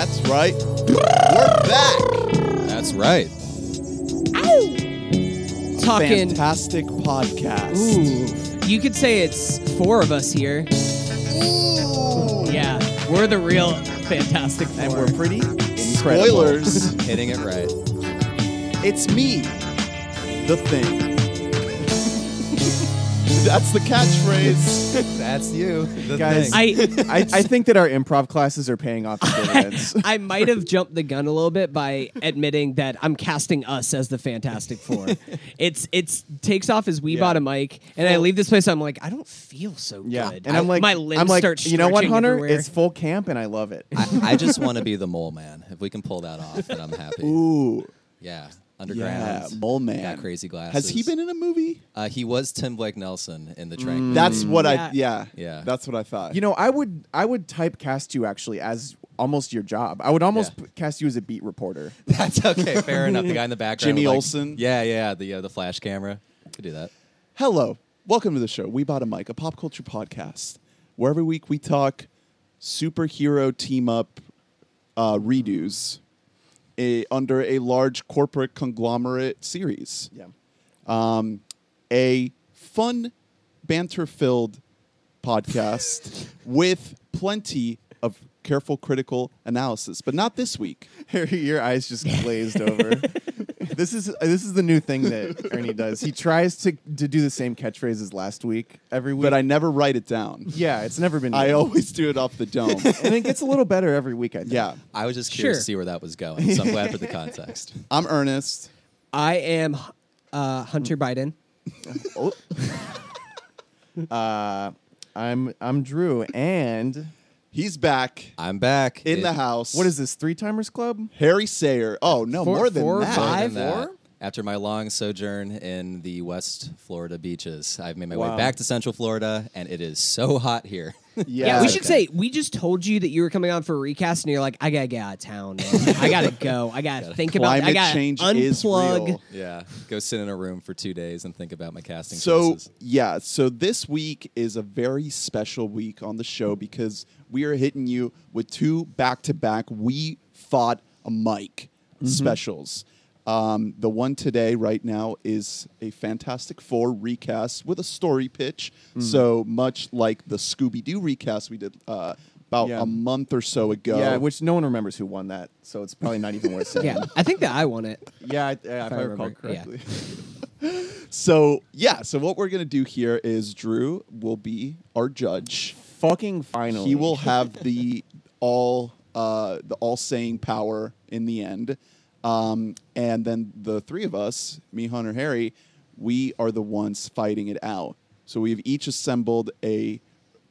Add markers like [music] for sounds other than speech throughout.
That's right. We're back. That's right. Talking. Fantastic podcast. Ooh, you could say it's four of us here. Yeah, we're the real Fantastic Four. and we're pretty incredible. Spoilers. Hitting it right. it's me, the thing. That's the catchphrase. [laughs] That's you. The Guys, thing. I I, [laughs] I think that our improv classes are paying off the [laughs] dividends. I might have jumped the gun a little bit by admitting that I'm casting us as the Fantastic Four. it's it's takes off as we Yeah. bought a mic, and I leave this place. I'm like, I don't feel so yeah, good. and I'm like, my limbs I'm like, start. you know what, stretching Hunter? everywhere. It's full camp, and I love it. I, I just want to be the mole man. If we can pull that off, then I'm happy. Ooh. Yeah. Yeah, Underground. Mole Man. Got crazy glasses. Has he been in a movie? Uh, he was Tim Blake Nelson in the train. That's what I. Yeah. Yeah. Yeah. That's what I thought. you know, I would I would typecast you actually as almost your job. I would almost Yeah. cast you as a beat reporter. [laughs] That's okay. Fair enough. The guy in the background. Jimmy with, like- Olsen? Yeah, yeah. The uh, the flash camera. Could do that. Hello. Welcome to the show. We Bought a Mic, a pop culture podcast, where every week we talk superhero team up uh, redos a, under a large corporate conglomerate series. Yeah. Um, a fun, banter filled podcast [laughs] with plenty of careful, critical analysis, but not this week. [laughs] your eyes just glazed over. [laughs] this is this is the new thing that Ernie does. He tries to to do the same catchphrase as last week every week. But I never write it down. yeah, it's never been. I done. always do it off the dome. [laughs] and it gets a little better every week. I think. yeah. I was just curious Sure. to see where that was going. So I'm glad for the context. [laughs] I'm Ernest. I am uh, Hunter Biden. Oh. [laughs] uh, I'm I'm Drew, and He's back I'm back in It- the house. what is this? Three timers club? Harry Sayer? Oh no, Four- more than four, that. More five? than that, Four? After my long sojourn in the West Florida beaches, I've made my way back to Central Florida, and it is so hot here. Yeah, Yeah, we should okay. say we just told you that you were coming on for a recast, and you're like, I gotta get out of town. Man. I gotta [laughs] go. I gotta think about. I Climate gotta change unplug. is real. yeah, go sit in a room for two days and think about my casting So choices. yeah, so this week is a very special week on the show because we are hitting you with two back-to-back. We fought a mic Mm-hmm. specials. Um, the one today, right now, is a Fantastic Four recast with a story pitch. Mm. So much like the Scooby Doo recast we did uh, about Yeah. a month or so ago. Yeah, which no one remembers who won that, so it's probably not even worth saying. [laughs] Yeah, I think that I won it. yeah, I, yeah if I I recall remember, yeah. correctly. [laughs] So yeah, so what we're gonna do here is Drew will be our judge. Fucking finally, He will [laughs] have the all uh, the all saying power in the end, um, and then the three of us, me, Hunter, Harry, we are the ones fighting it out. So we've each assembled a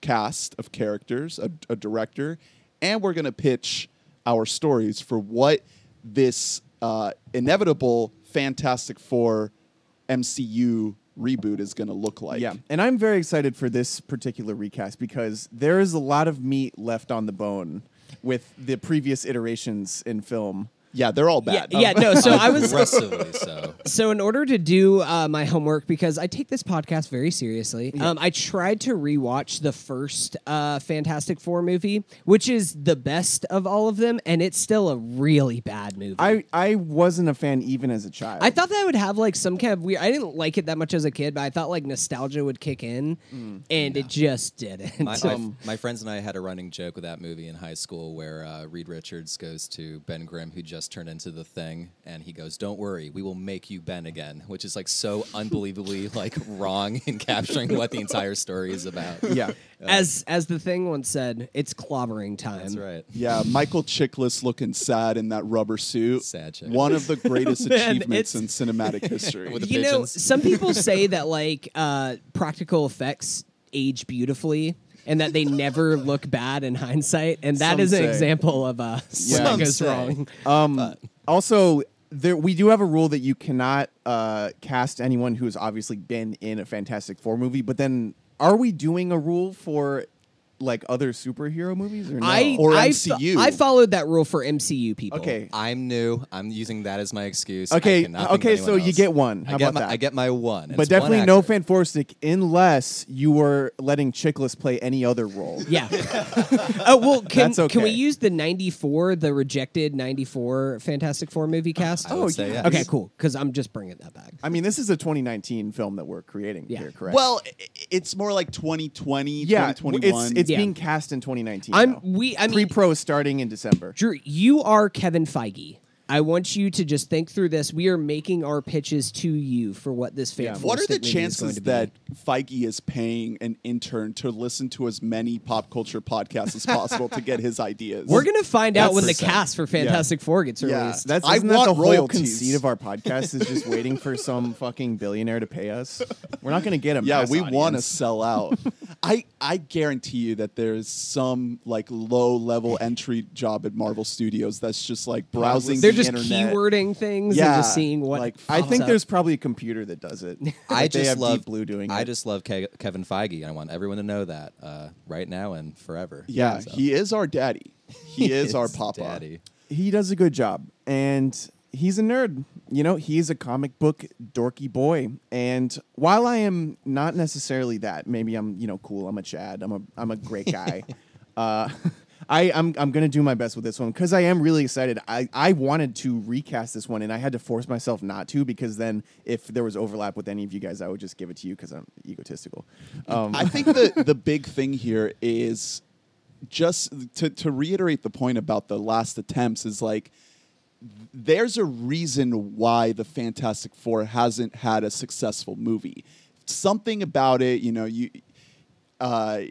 cast of characters, a, a director, and we're gonna pitch our stories for what this uh, inevitable Fantastic Four MCU reboot is gonna look like. Yeah, and I'm very excited for this particular recast because there is a lot of meat left on the bone with the previous iterations in film. Yeah, they're all Yeah, bad. yeah. No, so I was [laughs] Aggressively so. so in order to do uh, my homework because I take this podcast very seriously. Um, I tried to rewatch the first uh, Fantastic Four movie, which is the best of all of them, and it's still a really bad movie. I I wasn't a fan even as a child. I thought that I would have like some kind of weird. I didn't like it that much as a kid, but I thought like nostalgia would kick in, and it just didn't. My, [laughs] my, Um, my friends and I had a running joke with that movie in high school where uh, Reed Richards goes to Ben Grimm, who just turned into the thing, and he goes, "Don't worry, we will make you Ben again," which is like so unbelievably [laughs] like wrong in capturing what the entire story is about. yeah. as as the thing once said, it's clobbering time. That's right. Yeah, Michael Chiklis looking sad in that rubber suit. Sad chick. One of the greatest [laughs] Man, achievements in cinematic [laughs] history. With the you know, some people say that like uh, practical effects age beautifully. And that they never look bad in hindsight, and that Some is an say. example of uh, that goes say. wrong. Um, also, there we do have a rule that you cannot uh, cast anyone who has obviously been in a Fantastic Four movie. But then, are we doing a rule for like other superhero movies or no? I Or I MCU. I followed that rule for MCU people. okay. I'm new. I'm using that as my excuse. I Okay, cannot think of okay, anyone so you else. get one. How I get about my, that? I get my one. and but it's one definitely no actor. Fan Forstic unless you were letting Chiklis play any other role. Yeah. oh [laughs] well, can That's can we okay. use the '94, the rejected '94 Fantastic Four movie cast? I would Oh, say yeah. yes. Okay, cool. Because I'm just bringing that back. I mean, this is a 2019 film that we're creating Yeah. here, correct? Well, i- it's more like 2020, yeah, 2021. it's it's Yeah. being cast in 2019. I'm though. we. I mean, pre-pro starting in December. Drew, you are Kevin Feige. I want you to just think through this. We are making our pitches to you for what this fan. Yeah. what are the movie is going chances that Feige is paying an intern to listen to as many pop culture podcasts as possible to get his ideas? we're gonna find out That's when the cast for Fantastic Four gets Yeah. released? That's I isn't that the want whole conceit of our podcast is just waiting for some [laughs] fucking billionaire to pay us. We're not going to get a yeah, we want to sell out. I I guarantee you that there's some like low level entry job at Marvel Studios that's just like browsing They're the just internet. keywording things Yeah, and just seeing what. like, I think up. there's probably a computer that does it. [laughs] I Like, they just have love Deep Blue doing I it. just love Ke- Kevin Feige. I want everyone to know that uh, right now and forever. Yeah, So. he is our daddy. [laughs] He, is our His papa. daddy. he does a good job and he's a nerd you know he's a comic book dorky boy and while i am not necessarily that maybe i'm you know cool i'm a chad i'm a i'm a great guy [laughs] uh I, I'm, I'm gonna do my best with this one because I am really excited. I, I wanted to recast this one and I had to force myself not to because then if there was overlap with any of you guys, I would just give it to you because I'm egotistical. Um, I think the [laughs] the big thing here is just to to reiterate the point about the last attempts is like there's a reason why the Fantastic Four hasn't had a successful movie. Something about it, you know, you uh,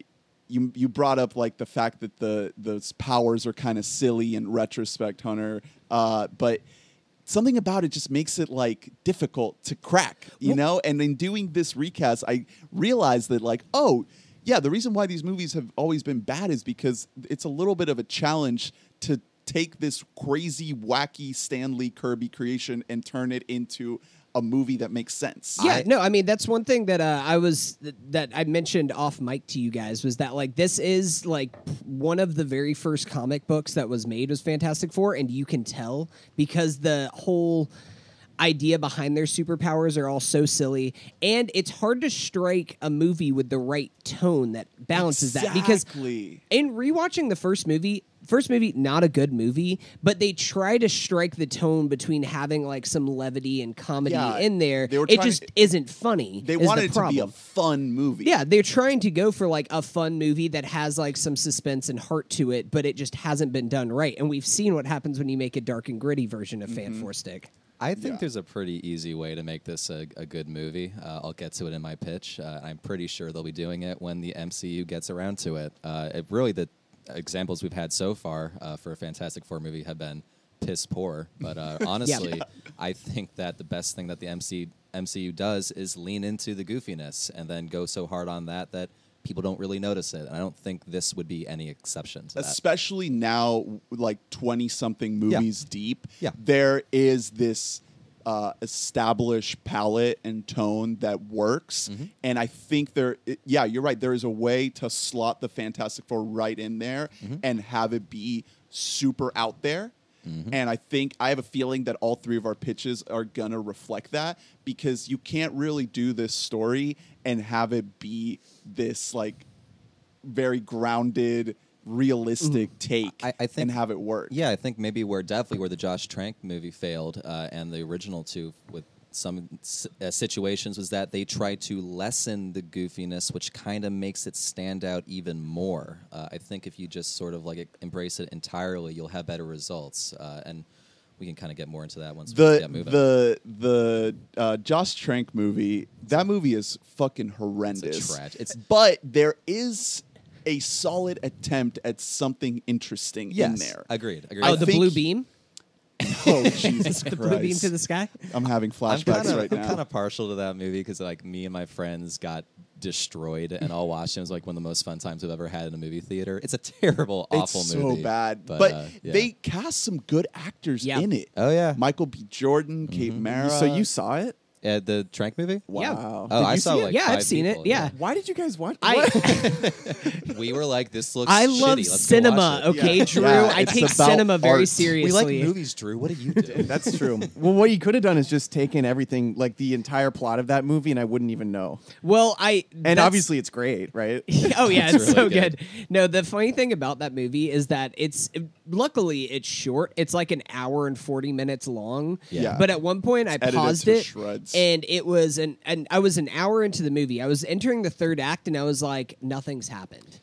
you you brought up like the fact that the those powers are kind of silly in retrospect, Hunter. Uh, but something about it just makes it like difficult to crack, you know. And in doing this recast, I realized that like, oh, yeah, the reason why these movies have always been bad is because it's a little bit of a challenge to take this crazy, wacky Stan Lee Kirby creation and turn it into a movie that makes sense. Yeah, I- no, I mean that's one thing that uh, I was that I mentioned off mic to you guys was that like this is like one of the very first comic books that was made was Fantastic Four, and you can tell because the whole idea behind their superpowers are all so silly, and it's hard to strike a movie with the right tone that balances that because in rewatching the first movie first movie not a good movie but they try to strike the tone between having like some levity and comedy Yeah, in there they were it just to- isn't funny They is the wanted it to be a fun movie. yeah they're trying to go for like a fun movie that has like some suspense and heart to it but it just hasn't been done right and we've seen what happens when you make a dark and gritty version of fan four stick I think Yeah. there's a pretty easy way to make this a, a good movie. Uh, I'll get to it in my pitch. Uh, I'm pretty sure they'll be doing it when the MCU gets around to it. Uh, it really, the examples we've had so far uh, for a Fantastic Four movie have been piss poor. But uh, [laughs] honestly, I think that the best thing that the MC, MCU does is lean into the goofiness and then go so hard on that that people don't really notice it. And I don't think this would be any exception to that. especially now like 20 something Yeah. movies deep Yeah. there is this uh, established palette and tone that works Mm-hmm. and i think there it- yeah you're right there is a way to slot the fantastic four right in there Mm-hmm. and have it be super out there Mm-hmm. and i think i have a feeling that all three of our pitches are gonna reflect that because you can't really do this story and have it be this like very grounded, realistic take I- I think- and have it work. Yeah, I think maybe where definitely where the Josh Trank movie failed, uh, and the original two with some uh, situations was that they tried to lessen the goofiness, which kind of makes it stand out even more. Uh, I think if you just sort of like embrace it entirely, you'll have better results, uh, and we can kind of get more into that once we The get moving. the the uh, Josh Trank movie, that movie is fucking horrendous. trag- it's- but there is a solid attempt at something interesting in there. agreed. Agreed. oh I the blue beam oh Jesus [laughs] the Christ! blue beam to the sky I'm having I'm flashbacks kinda, right I'm now. kind of partial to that movie because like me and my friends got destroyed and all watched it. It was like one of the most fun times we've ever had in a movie theater. It's a terrible, awful it's movie. so bad, but, uh, yeah. they cast some good actors Yeah. in it. Oh yeah. Michael B. Jordan, Kate Mara. so you saw it? Uh, the Trank movie? Yeah. Wow. Oh, Did I you saw see it? like Yeah, I've five seen it, people, yeah. Why did you guys watch? I [laughs] we were like, this looks. I shitty. love Let's go cinema. watch it. Okay, Yeah. Drew. Yeah, I it's take about cinema very art. We seriously. We like movies, Drew. What do you do? [laughs] That's true. [laughs] well, what you could have done is just taken everything, like the entire plot of that movie, and I wouldn't even know. Well, I And that's- obviously, it's great, right? oh yeah, It's it's so really good. good. No, the funny thing about that movie is that it's luckily it's short. It's like an hour and forty minutes long. Yeah. Yeah. But at one point, I edited paused to it, shreds. And it was an and I was an hour into the movie. I was entering the third act, and I was like, nothing's happened.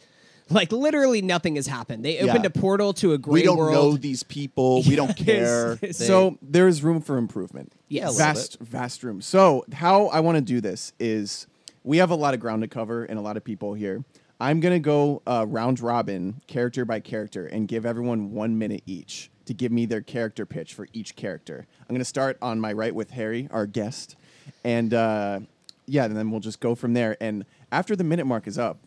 Like literally, nothing has happened. They opened Yeah. a portal to a gray we don't world. know these people. We don't [laughs] care. Yes. so there is room for improvement. Yes. A little vast, vast room. So how I want to do this is we have a lot of ground to cover and a lot of people here. I'm gonna go uh, round robin, character by character, and give everyone one minute each to give me their character pitch for each character. I'm gonna start on my right with Harry, our guest, and uh, yeah, and then we'll just go from there. And after the minute mark is up,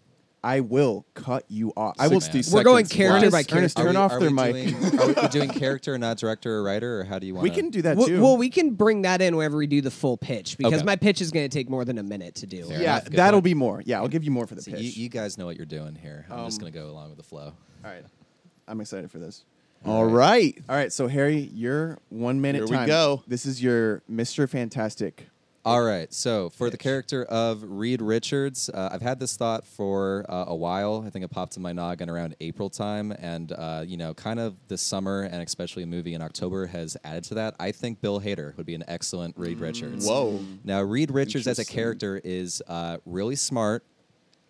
I will cut you off. I will. 60 We're going character flat. by character. Ernest, turn we- off are their we mic. Doing, are we doing character, not director or writer, or how do you want? we can do that Well, too. well, we can bring that in whenever we do the full pitch because Okay. my pitch is going to take more than a minute to do. Fair yeah, enough. That'll point. be more. Yeah, I'll give you more for the So pitch. you, you guys know what you're doing here. I'm just Um, gonna go along with the flow. All right, I'm excited for this. All right. All right, so Harry, your one minute Here we time. go. This is your Mr. Fantastic. All right. So for the character of Reed Richards, uh, I've had this thought for uh, a while. I think it popped in my noggin around April time, and uh, you know, kind of this summer and especially a movie in October has added to that. I think Bill Hader would be an excellent Reed Richards. Whoa. Now, Reed Richards as a character is uh, really smart,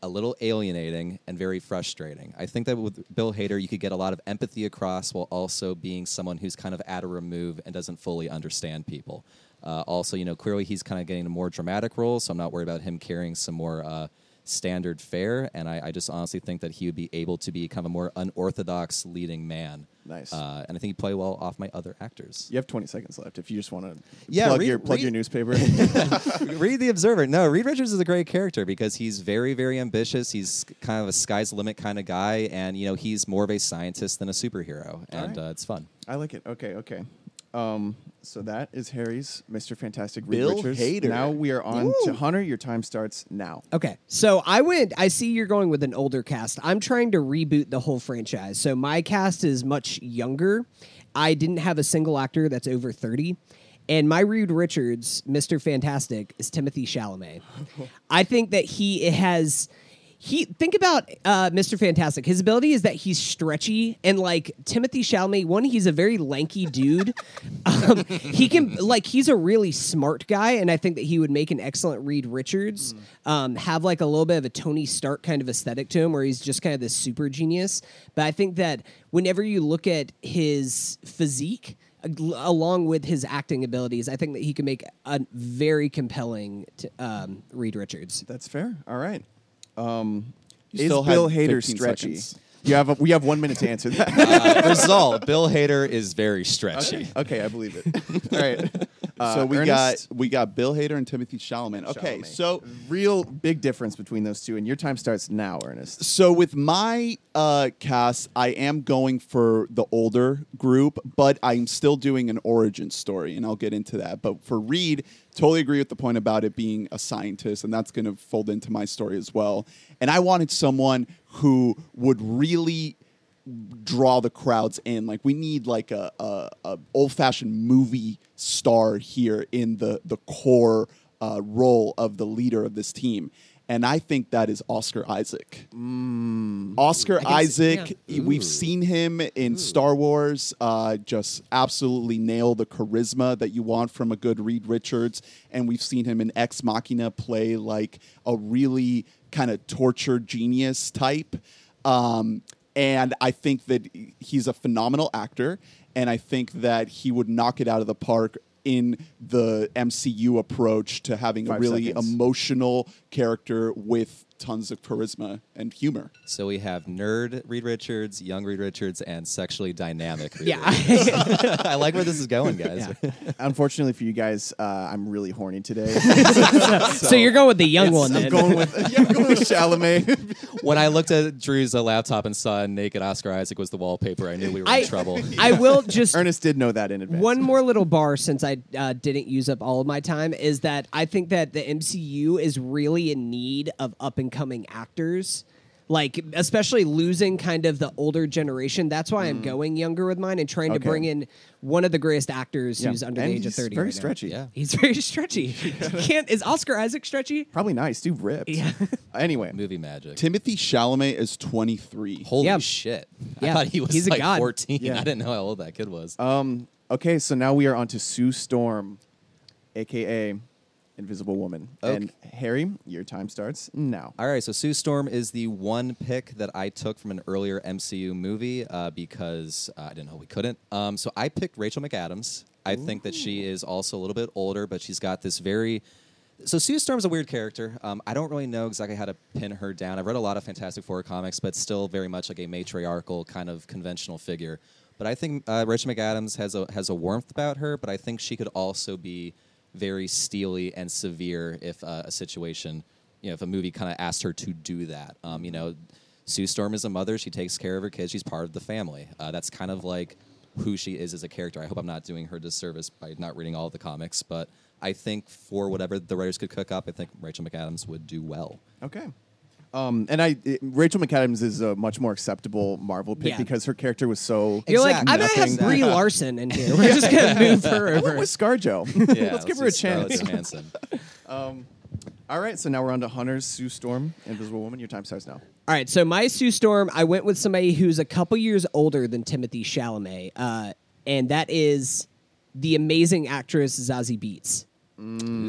a little alienating, and very frustrating. I think that with Bill Hader, you could get a lot of empathy across while also being someone who's kind of at a remove and doesn't fully understand people. Uh, also, you know, clearly he's kind of getting a more dramatic role, so I'm not worried about him carrying some more uh, standard fare. And I, I just honestly think that he would be able to be kind of a more unorthodox leading man. Nice. Uh, and I think he'd play well off my other actors. You have 20 seconds left if you just want to Yeah, plug, read- your, plug read- your newspaper. [laughs] [laughs] read the Observer. No, Reed Richards is a great character because he's very, very ambitious. He's kind of a sky's the limit kind of guy, and you know he's more of a scientist than a superhero, and right. uh, it's fun. I like it. Okay, okay. Um, so that is Harry's Mr. Fantastic Reed Bill Richards. Hader. Now we are on to Hunter. Your time starts now. Okay, so I went. I see you're going with an older cast. I'm trying to reboot the whole franchise. So my cast is much younger. I didn't have a single actor that's over 30. And my Reed Richards, Mr. Fantastic, is Timothy Chalamet. [laughs] I think that he has. He think about uh, Mr. Fantastic. His ability is that he's stretchy and like Timothy Chalamet. One, he's a very lanky dude. [laughs] um, he can like he's a really smart guy, and I think that he would make an excellent Reed Richards. Um, have like a little bit of a Tony Stark kind of aesthetic to him, where he's just kind of this super genius. But I think that whenever you look at his physique along with his acting abilities, I think that he can make a very compelling t- um, Reed Richards. That's fair. All right. Um, You is still had Bill Hader 15 stretchy? seconds. You have a, we have one minute to answer that. Uh, result: Bill Hader is very stretchy. okay, I believe it. All right. Uh, so we Ernest? got we got Bill Hader and Timothy Chalamet. Okay, Chalamet. so real big difference between those two, and your time starts now, Ernest. so with my uh, cast, I am going for the older group, but I'm still doing an origin story, and I'll get into that. But for Reed, totally agree with the point about it being a scientist, and that's going to fold into my story as well. And I wanted someone who would really draw the crowds in. Like we need like a, a, a old fashioned movie star here in the the core uh, role of the leader of this team. And I think that is Oscar Isaac. Oscar I see- Isaac, yeah. we've seen him in Star Wars uh, just absolutely nail the charisma that you want from a good Reed Richards. And we've seen him in Ex Machina play like a really kind of tortured genius type. Um, and I think that he's a phenomenal actor. And I think that he would knock it out of the park in the MCU approach to having a really seconds. emotional character with tons of charisma and humor. So we have nerd Reed Richards, young Reed Richards, and sexually dynamic Reed Yeah. Richards. [laughs] I like where this is going, guys. Yeah. [laughs] Unfortunately for you guys, uh, I'm really horny today. [laughs] so you're going with the young one then. I'm going with yeah, I'm going with Chalamet. when I looked at Drew's uh, laptop and saw naked Oscar Isaac was the wallpaper, I knew we were I, in trouble. I will just Ernest did know that in advance. One more little bar since I uh, didn't use up all of my time is that I think that the MCU is really in need of up and coming actors. Like, especially losing kind of the older generation. That's why I'm going younger with mine and trying to bring in one of the greatest actors Yeah. who's under And the age of 30. Very right now. stretchy. Yeah. [laughs] He's very stretchy. Can't is Oscar Isaac stretchy? Probably nice. Dude ripped. Yeah. [laughs] Anyway. Movie magic. Timothy Chalamet is 23. Holy Yeah. shit. Yeah. I thought he was He's a like god. 14. Yeah. I didn't know how old that kid was. Um. Okay, so now we are on to Sue Storm, aka Invisible Woman. Okay. And Harry, your time starts now. All right, so Sue Storm is the one pick that I took from an earlier MCU movie uh, because uh, I didn't know we couldn't. Um, so I picked Rachel McAdams. I think that she is also a little bit older, but she's got this very. So Sue Storm's a weird character. Um, I don't really know exactly how to pin her down. I've read a lot of Fantastic Four comics, but still very much like a matriarchal kind of conventional figure. But I think uh, Rachel McAdams has a has a warmth about her, but I think she could also be very steely and severe if uh, a situation, you know, if a movie kind of asked her to do that. Um, you know, Sue Storm is a mother; she takes care of her kids. She's part of the family. Uh, that's kind of like who she is as a character. I hope I'm not doing her disservice by not reading all the comics, but I think for whatever the writers could cook up, I think Rachel McAdams would do well. Okay. Um, and I, it- Rachel McAdams is a much more acceptable Marvel pick Yeah. because her character was so. You're like, I'm going to have Nothing. Brie [laughs] Larson in here. We're just going to move her I went over. with ScarJo. [laughs] [laughs] Yeah, let's give her a do Scarlett chance. Johansson. All right, so now we're on to Hunter's Sue Storm, Invisible Woman. Your time starts now. All right, so my Sue Storm, I went with somebody who's a couple years older than Timothy Chalamet, uh, and that is the amazing actress Zazie Beetz.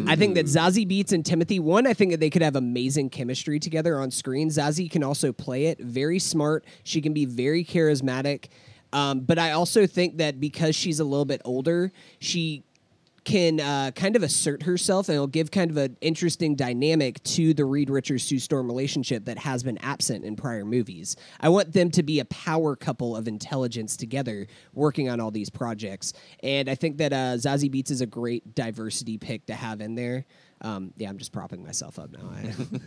I think that Zazie Beetz and Timothy, one, I think that they could have amazing chemistry together on screen. Zazie can also play it very smart. She can be very charismatic. Um, but I also think that because she's a little bit older, she can uh, kind of assert herself and it'll give kind of an interesting dynamic to the Reed Richards Sue Storm relationship that has been absent in prior movies. I want them to be a power couple of intelligence together working on all these projects. And I think that uh, Zazie Beetz is a great diversity pick to have in there. Um, yeah, I'm just propping myself up now. [laughs]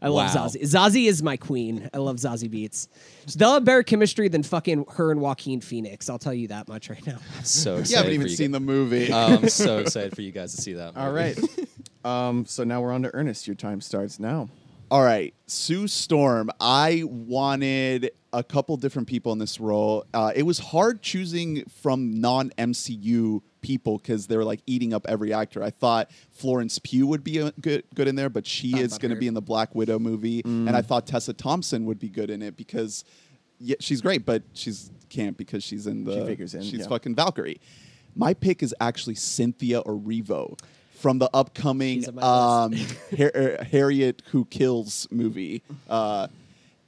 I, I love Wow. Zazie. Zazie is my queen. I love Zazie Beetz. They'll have better chemistry than fucking her and Joaquin Phoenix. I'll tell you that much right now. So excited You haven't even for you seen guys. the movie. Oh, I'm so [laughs] excited for you guys to see that. All movie. right. um, so now we're on to Ernest. Your time starts now. All right, Sue Storm. I wanted a couple different people in this role. Uh, it was hard choosing from non MCU people because they were like eating up every actor. I thought Florence Pugh would be a good good in there, but she Thought is about going to her. be in the Black Widow movie, and I thought Tessa Thompson would be good in it because yeah, she's great, but she's can't because she's in the She figures in, she's yeah. fucking Valkyrie. My pick is actually Cynthia Erivo from the upcoming She's on my um, Har- Harriet Who Kills movie. Uh,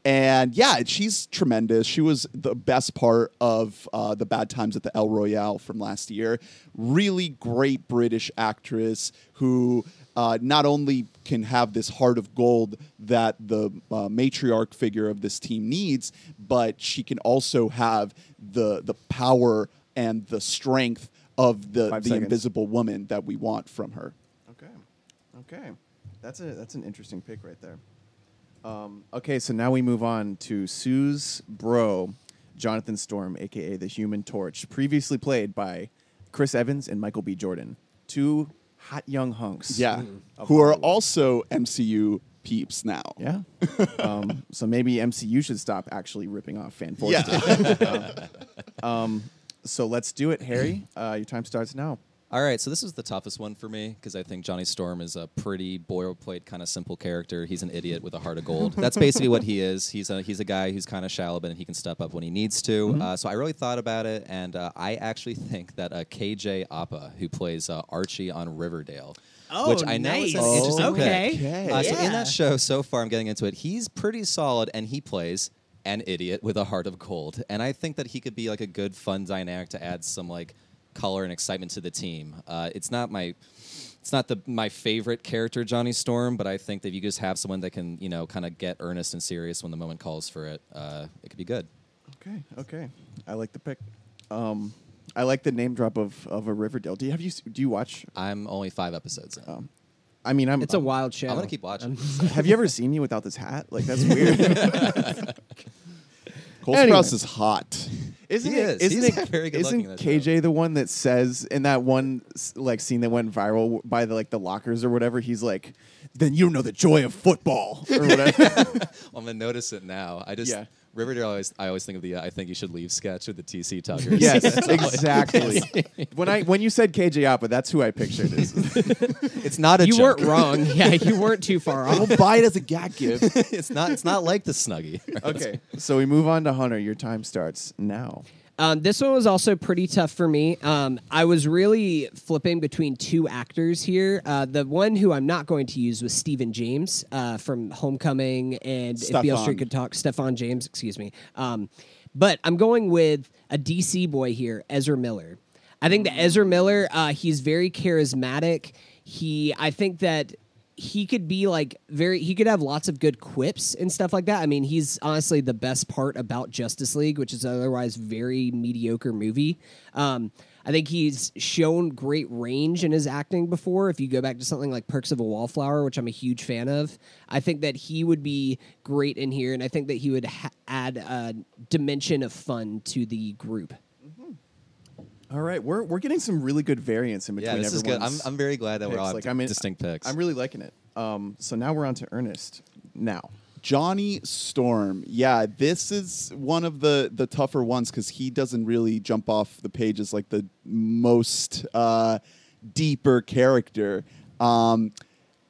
and yeah, she's tremendous. She was the best part of uh, the Bad Times at the El Royale from last year. Really great British actress who uh, not only can have this heart of gold that the uh, matriarch figure of this team needs, but she can also have the the power and the strength of the Five the seconds. invisible woman that we want from her. Okay. Okay. That's a that's an interesting pick right there. Um, okay, so now we move on to Sue's bro, Jonathan Storm, aka the Human Torch, previously played by Chris Evans and Michael B. Jordan, two hot young hunks. Yeah, of who are Hollywood. also MCU peeps now. Yeah. [laughs] um, so maybe MCU should stop actually ripping off fan Yeah. [laughs] um, so let's do it, Harry. [laughs] Uh, your time starts now. All right, so this is the toughest one for me because I think Johnny Storm is a pretty boilerplate, kind of simple character. He's an idiot with a heart of gold. That's basically what he is. He's a he's a guy who's kind of shallow, but he can step up when he needs to. Uh, so I really thought about it, and uh, I actually [laughs] think that uh, KJ Apa, who plays uh, Archie on Riverdale, Oh, which I know is an nice. interesting Okay. pick. Okay. Uh, So in that show, so far, I'm getting into it. He's pretty solid, and he plays an idiot with a heart of gold. And I think that he could be like a good, fun dynamic to add some like color and excitement to the team. Uh, it's not my it's not the my favorite character, Johnny Storm, but I think that if you just have someone that can, you know, kind of get earnest and serious when the moment calls for it, uh, it could be good. Okay, okay. I like the pick. Um, I like the name drop of, of a Riverdale. Do you have you do you watch? I'm only five episodes in. Um, I mean, I'm. It's a I'm- wild show. I'm gonna keep watching. [laughs] Have you ever seen me without this hat? Like that's weird. [laughs] [laughs] Cole Anyway. Sprouse is hot. Isn't He it? is. Isn't He's it? [laughs] very good Isn't looking in that KJ the one that says in that one like scene that went viral by the like the lockers or whatever? He's like, "Then you don't know the joy of football or [laughs] whatever." I'm gonna notice it now. I just Yeah. Riverdale. Always, I always think of the uh, I think you should leave sketch with the TC Tuggers. yes, That's all it- exactly. [laughs] when I when you said KJ Apa, that's who I pictured. Is [laughs] It's not a you joke. weren't wrong. [laughs] Yeah, you weren't too far off. We'll buy it as a gag gift. it's not. It's not like the Snuggie. okay. So we move on to Hunter. Your time starts now. Um, this one was also pretty tough for me. Um, I was really flipping between two actors here. Uh, the one who I'm not going to use was Stephen James uh, from Homecoming and If Beale. Street Could Talk. Stephan James, excuse me. Um, but I'm going with a DC boy here, Ezra Miller. I think that Ezra Miller, uh, he's very charismatic. He, I think that he could be like very he could have lots of good quips and stuff like that. I mean, he's honestly the best part about Justice League, which is otherwise very mediocre movie. Um, I think he's shown great range in his acting before. If you go back to something like Perks of a Wallflower, which I'm a huge fan of, I think that he would be great in here, and I think that he would ha- add a dimension of fun to the group. All right, we're we're getting some really good variance in between. Yeah, this is good. I'm, I'm very glad that we're all Like, I'm in- distinct picks. I'm really liking it. Um, so now we're on to Ernest. Now, Johnny Storm. Yeah, this is one of the the tougher ones because he doesn't really jump off the pages like the most uh, deeper character. Um,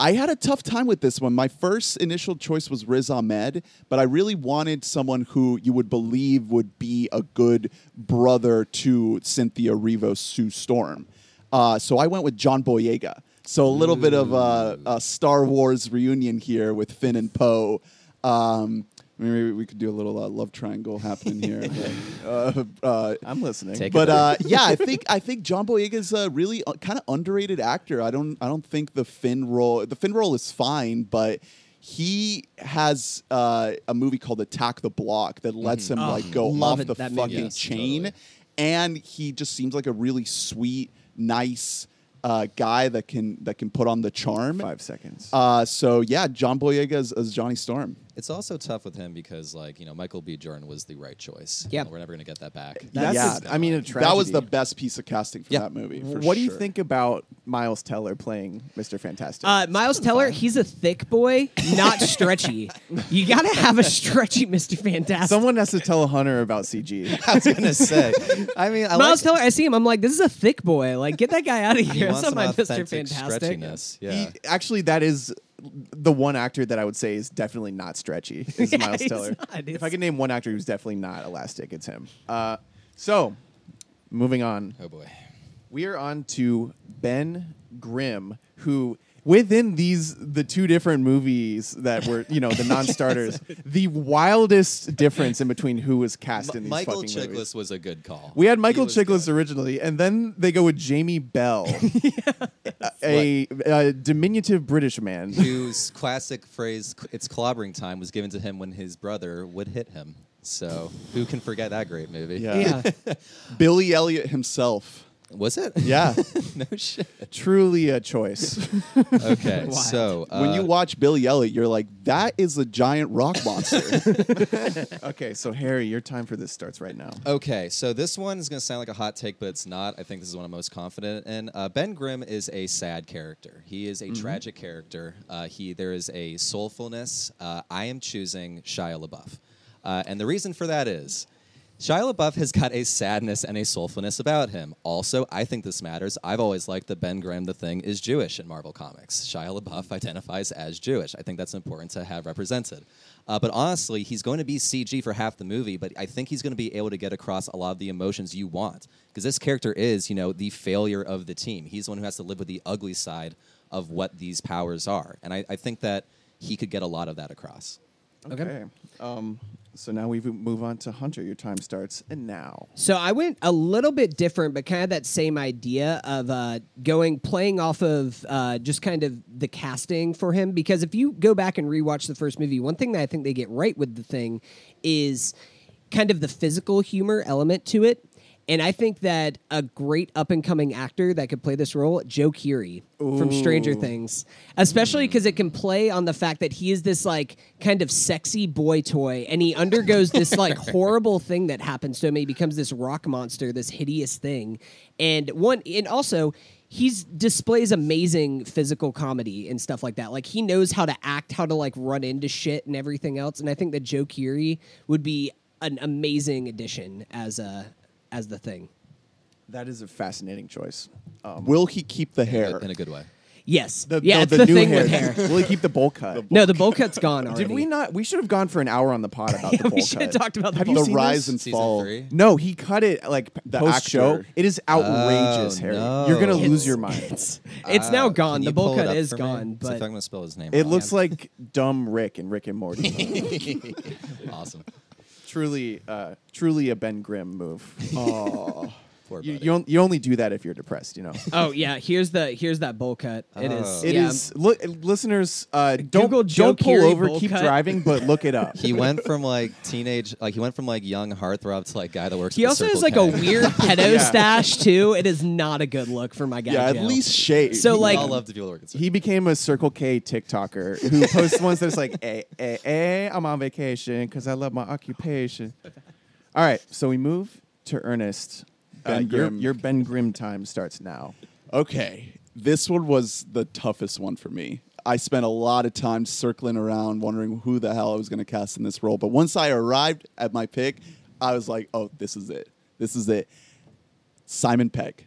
I had a tough time with this one. My first initial choice was Riz Ahmed, but I really wanted someone who you would believe would be a good brother to Cynthia Erivo's Sue Storm. Uh, so I went with John Boyega. So a little bit of a, a Star Wars reunion here with Finn and Poe. Um, maybe we could do a little uh, love triangle happening here. [laughs] but, uh, uh, I'm listening. Take but uh, yeah, I think I think John Boyega is a really uh, kind of underrated actor. I don't I don't think the Finn role the Finn role is fine, but he has uh, a movie called Attack the Block that lets him Oh, like go off it, the that movie. fucking Yes, chain, totally. and he just seems like a really sweet, nice uh, guy that can that can put on the charm. Five seconds. Uh, so yeah, John Boyega as, as Johnny Storm. It's also tough with him because, like, you know, Michael B. Jordan was the right choice. Yeah. we're never gonna get that back. That's yeah, a- I mean, a That was the best piece of casting for Yeah. that movie. for what do you think about Miles Teller playing Mr. Fantastic? Uh, Miles Teller, he's a thick boy, not [laughs] stretchy. you got to have a stretchy Mr. Fantastic. Someone has to tell Hunter about CG. [laughs] I was gonna say. I mean, I Miles like Teller, I see him. I'm like, this is a thick boy. Like, get that guy out of he here. wants That's not some my Mr. authentic Fantastic. stretchiness. He- Yeah. actually, that is the one actor that I would say is definitely not stretchy. [laughs] Is Yeah, Miles he's Teller. not. If I could name one actor who's definitely not elastic, it's him. Uh, so, moving on. oh boy. We are on to Ben Grimm, who within these the two different movies that were you know the [laughs] non-starters, the wildest difference in between who was cast in these Michael fucking Chiklis movies. was a good call. We had Michael He Chiklis good. originally, and then they go with Jamie Bell, [laughs] a, a diminutive British man. whose classic phrase "It's clobbering time" was given to him when his brother would hit him. So who can forget that great movie? Yeah. Yeah. [laughs] Billy Elliot himself. Was it? [laughs] Yeah. no shit. Truly a choice. [laughs] Okay, [laughs] Wild. so uh, when you watch Billy Elliot, you're like, that is a giant rock monster. okay, so Harry, your time for this starts right now. Okay, so this one is going to sound like a hot take, but it's not. I think this is one I'm most confident in. Uh, ben Grimm is a sad character. He is a Mm-hmm. tragic character. Uh, he there is a soulfulness. Uh, I am choosing Shia LaBeouf, uh, and the reason for that is. Shia LaBeouf has got a sadness and a soulfulness about him. Also, I think this matters. I've always liked that Ben Grimm, the thing, is Jewish in Marvel Comics. Shia LaBeouf identifies as Jewish. I think that's important to have represented. Uh, but honestly, he's going to be CG for half the movie, but I think he's going to be able to get across a lot of the emotions you want. Because this character is, you know, the failure of the team. He's the one who has to live with the ugly side of what these powers are. And I, I think that he could get a lot of that across. Okay. Um, so now we move on to Hunter. Your time starts and now. So I went a little bit different, but kind of that same idea of uh, going playing off of uh, just kind of the casting for him. Because if you go back and rewatch the first movie, one thing that I think they get right with the thing is kind of the physical humor element to it. And I think that a great up and coming actor that could play this role, Joe Keery from Stranger Things, especially because it can play on the fact that he is this like kind of sexy boy toy and he undergoes this like [laughs] horrible thing that happens to him. He becomes this rock monster, this hideous thing. And one, and also, he's displays amazing physical comedy and stuff like that. Like he knows how to act, how to like run into shit and everything else. And I think that Joe Keery would be an amazing addition as a as the thing. That is a fascinating choice. Um, Will he keep the In a- hair? in a good way. Yes. the, yeah, no, it's the, the, new thing hair. with hair. [laughs] Will he keep the bowl cut? No, the bowl cut's gone already. Did we not? We should have gone for an hour on the pod about [laughs] Yeah, the bowl we should have talked about the Have bowl you the rise this? and fall. three? No, he cut it like The post show. It is outrageous, Oh, Harry. no. You're gonna It's- lose your mind. [laughs] It's, it's now Uh, gone. The you bowl cut is for me? gone. So if I'm going to spell his name It wrong. looks like dumb Rick and Rick and Morty. awesome. Truly, uh, truly a Ben Grimm move. [laughs] Oh, Poor You, buddy. you, on- you only do that if you're depressed, you know. [laughs] oh yeah, here's the here's that bowl cut. It is. Oh. It yeah. is. Look, listeners, uh, don't Google Joe don't pull Keery over, bowl keep cut. driving, but [laughs] look it up. He went from like teenage, like he went from like young heartthrob to like guy that works. He at the also has Circle like a K. weird [laughs] pedo Yeah. stash too. It is not a good look for my guy. yeah, at Joe. least shave. So, We like- all love the people that work at Circle He became a Circle K TikToker who posts ones that's like, "Hey, hey, hey, I'm on vacation because I love my occupation." All right, so we move to Ernest. Uh, Ben your, your Ben Grimm time starts now. Okay, this one was the toughest one for me. I spent a lot of time circling around, wondering who the hell I was going to cast in this role. But once I arrived at my pick, I was like, "Oh, this is it. This is it." Simon Pegg.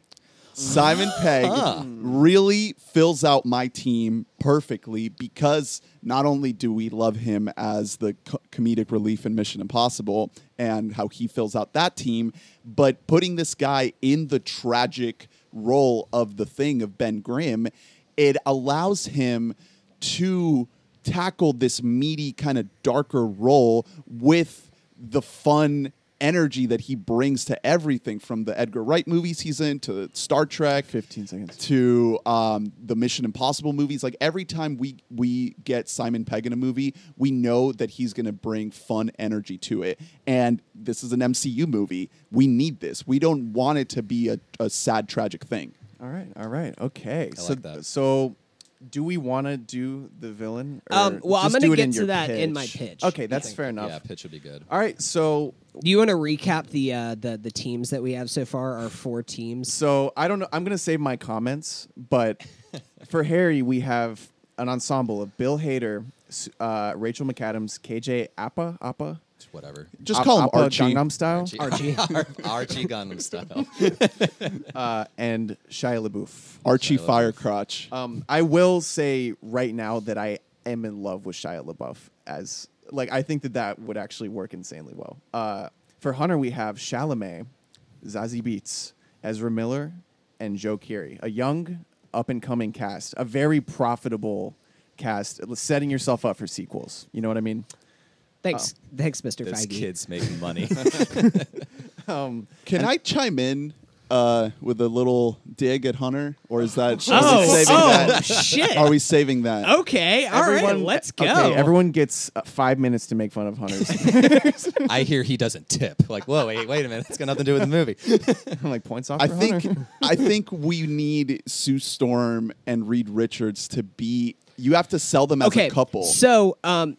Simon mm. Pegg really fills out my team perfectly because not only do we love him as the co- comedic relief in Mission Impossible and how he fills out that team, but putting this guy in the tragic role of the thing of Ben Grimm, it allows him to tackle this meaty kind of darker role with the fun energy that he brings to everything from the Edgar Wright movies he's in to Star Trek 15 seconds. to um, the Mission Impossible movies. Like every time we we get Simon Pegg in a movie, we know that he's going to bring fun energy to it. And this is an MCU movie. We need this. We don't want it to be a, a sad, tragic thing. All right, all right, okay. I so, like that. so do we want to do the villain? or Um, well, I'm gonna get in to your that in my pitch? pitch. Okay, that's fair enough. Yeah, pitch would be good. All right, so Do you want to recap the uh, the the teams that we have so far? Our four teams. So I don't know. I'm gonna save my comments, but [laughs] for Harry, we have an ensemble of Bill Hader, uh, Rachel McAdams, KJ Apa, Appa, Whatever. Just App- call him Appa [laughs] Archie. Gangnam Style, Archie. Ar- Archie Gundam style. uh, and Shia LaBeouf. Archie Shia LaBeouf. Firecrotch. Um, I will say right now that I am in love with Shia LaBeouf as like I think that that would actually work insanely well. Uh, for Hunter, we have Chalamet, Zazie Beetz, Ezra Miller, and Joe Keery, a young up and coming cast, a very profitable cast, setting yourself up for sequels. You know what I mean? Thanks, thanks, Mr. Those Feige. kids making money. [laughs] Um, Can I chime in uh, with a little dig at Hunter, or is that? Oh, are we saving oh, that? shit. Are we saving that? Okay, all right, let's go. Okay, everyone gets uh, five minutes to make fun of Hunter's. [laughs] [laughs] I hear he doesn't tip. Like, whoa, wait, wait a minute. It's got nothing to do with the movie. I'm like points off. I for think Hunter. I think we need Sue Storm and Reed Richards to be. You have to sell them as okay, a couple. So, um,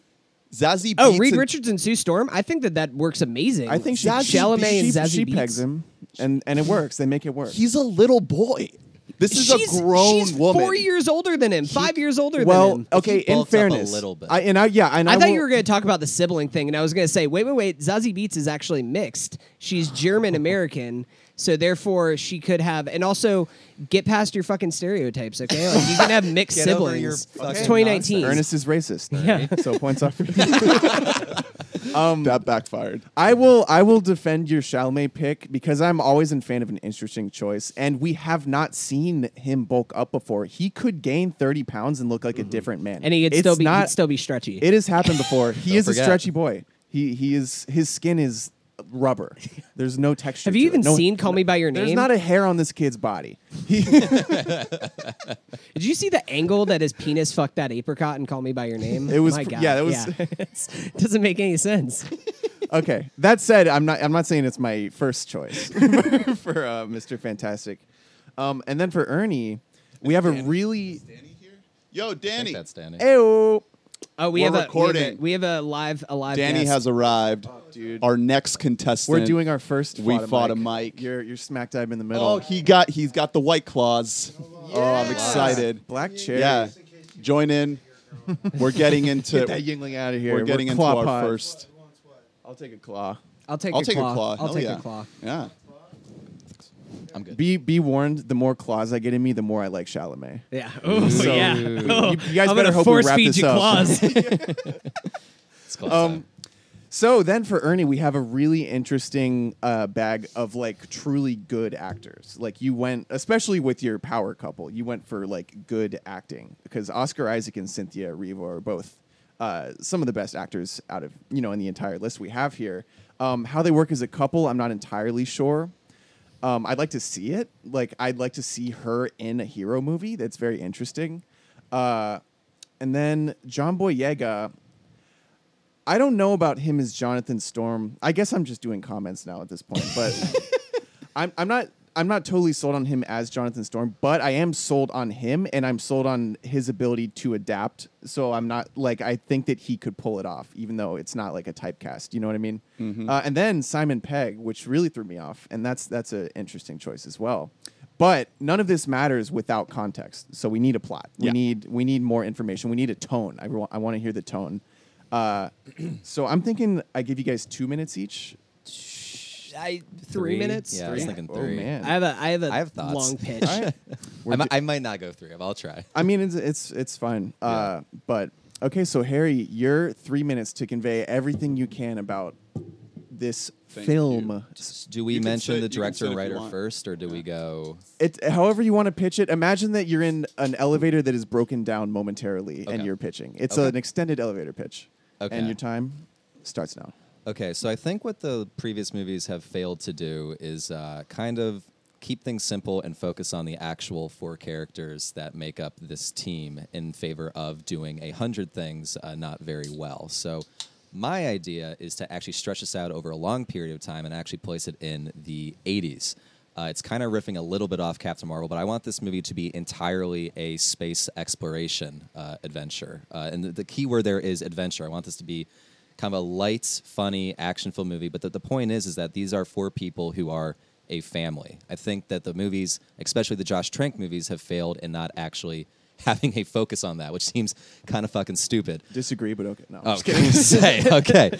Zazie. oh, Reed and- Richards and Sue Storm. I think that that works amazing. I think she, Zazie- Chalamet she, and Zazie she Beetz. pegs him, and and it works. They make it work. He's a little boy. This is she's, a grown she's woman. Four years older than him. Five years older than him. well, okay. He In fairness, up a little bit. I, and I yeah, and I, I, thought will- you were going to talk about the sibling thing, and I was going to say, wait, wait, wait. Zazie Beetz is actually mixed. She's German American, so therefore she could have. And also, get past your fucking stereotypes, okay? Like you can have mixed [laughs] Get over siblings. your It's fucking 2019. nonsense. Ernest is racist. Yeah. So points off. For [laughs] [laughs] Um, that backfired. I will I will defend your Chalamet pick because I'm always a fan of an interesting choice, and we have not seen him bulk up before. He could gain 30 pounds and look like a different man, and he'd It's still be not. he'd still be stretchy. it has happened before. He Don't is forget. a stretchy boy. He he is his skin is rubber. [laughs] There's no texture. Have you to it. even No- seen Call Me by Your Name? There's not a hair on this kid's body. [laughs] Did you see the angle that his penis fucked that apricot and Call Me by Your Name? It was My pr- God. yeah, that was- yeah. [laughs] It's- doesn't make any sense. okay. That said, I'm not I'm not saying it's my first choice for uh, Mr. Fantastic. Um, and then for Ernie, we have a Danny. really Danny here? Yo, I think Danny. that's Danny. Ew. Oh, we We're have, a, we have a recording. we have a live a live. Danny guest. has arrived. Oh, dude. Our next contestant. We're doing our first. We fought fought a mic. You're you're smack dab in the middle. Oh, he got he's got the white claws. Oh, I'm excited. Black chair. Yeah. Join in. We're getting into Get that Yuengling out of here. we're getting into claw our pod. first. I'll take a claw. I'll take I'll a take claw. a claw. I'll Hell take yeah. a claw. Yeah. I'm good. Be be warned. The more claws I get in me, the more I like Chalamet. Yeah. [laughs] Oh So- yeah. You- [laughs] Oh, you guys I'm better gonna hope we force wrap feed this you up. claws. [laughs] It's close Um, time. So then for Ernie, we have a really interesting uh, bag of like truly good actors. Like you went, especially with your power couple, you went for like good acting because Oscar Isaac and Cynthia Erivo are both uh, some of the best actors out of you know in the entire list we have here. Um, how they work as a couple, I'm not entirely sure. Um, I'd like to see it. Like I'd like to see her in a hero movie. That's very interesting. Uh, and then John Boyega. I don't know about him as Jonathan Storm. I guess I'm just doing comments now at this point, but [laughs] I'm I'm not I'm not totally sold on him as Jonathan Storm, but I am sold on him and I'm sold on his ability to adapt. So I'm not like I think that he could pull it off, even though it's not like a typecast. You know what I mean? Uh, and then Simon Pegg, which really threw me off, and that's that's an interesting choice as well. But none of this matters without context. So we need a plot. We Yeah. need we need more information. We need a tone. I, wa- I want to hear the tone. Uh, [clears throat] so I'm thinking I give you guys two minutes each. I, three, minutes. Yeah, I was Three? thinking Oh, three. man. I have a I have a I have thoughts. long [laughs] pitch. All right. We're I, mi- di- I might not go three, I'll try. I mean, it's it's it's fine. Uh, but okay, so Harry, your three minutes to convey everything you can about this Thank film. you. Do we You mention say- the director say and writer first, or do we go? It, however you want to pitch it. Imagine that you're in an elevator that is broken down momentarily, and you're pitching. It's Okay. an extended elevator pitch, Okay. and your time starts now. Okay, so I think what the previous movies have failed to do is uh, kind of keep things simple and focus on the actual four characters that make up this team in favor of doing a hundred things uh, not very well. So my idea is to actually stretch this out over a long period of time and actually place it in the 80s. Uh, it's kind of riffing a little bit off Captain Marvel, but I want this movie to be entirely a space exploration uh, adventure. Uh, and the, the key word there is adventure. I want this to be kind of a light, funny, action-filled movie. But the, the point is, is that these are four people who are a family. I think that the movies, especially the Josh Trank movies, have failed in not actually [laughs] having a focus on that, which seems kind of fucking stupid. Disagree, but okay. No, I'm Oh, just kidding. [laughs] say [laughs] okay,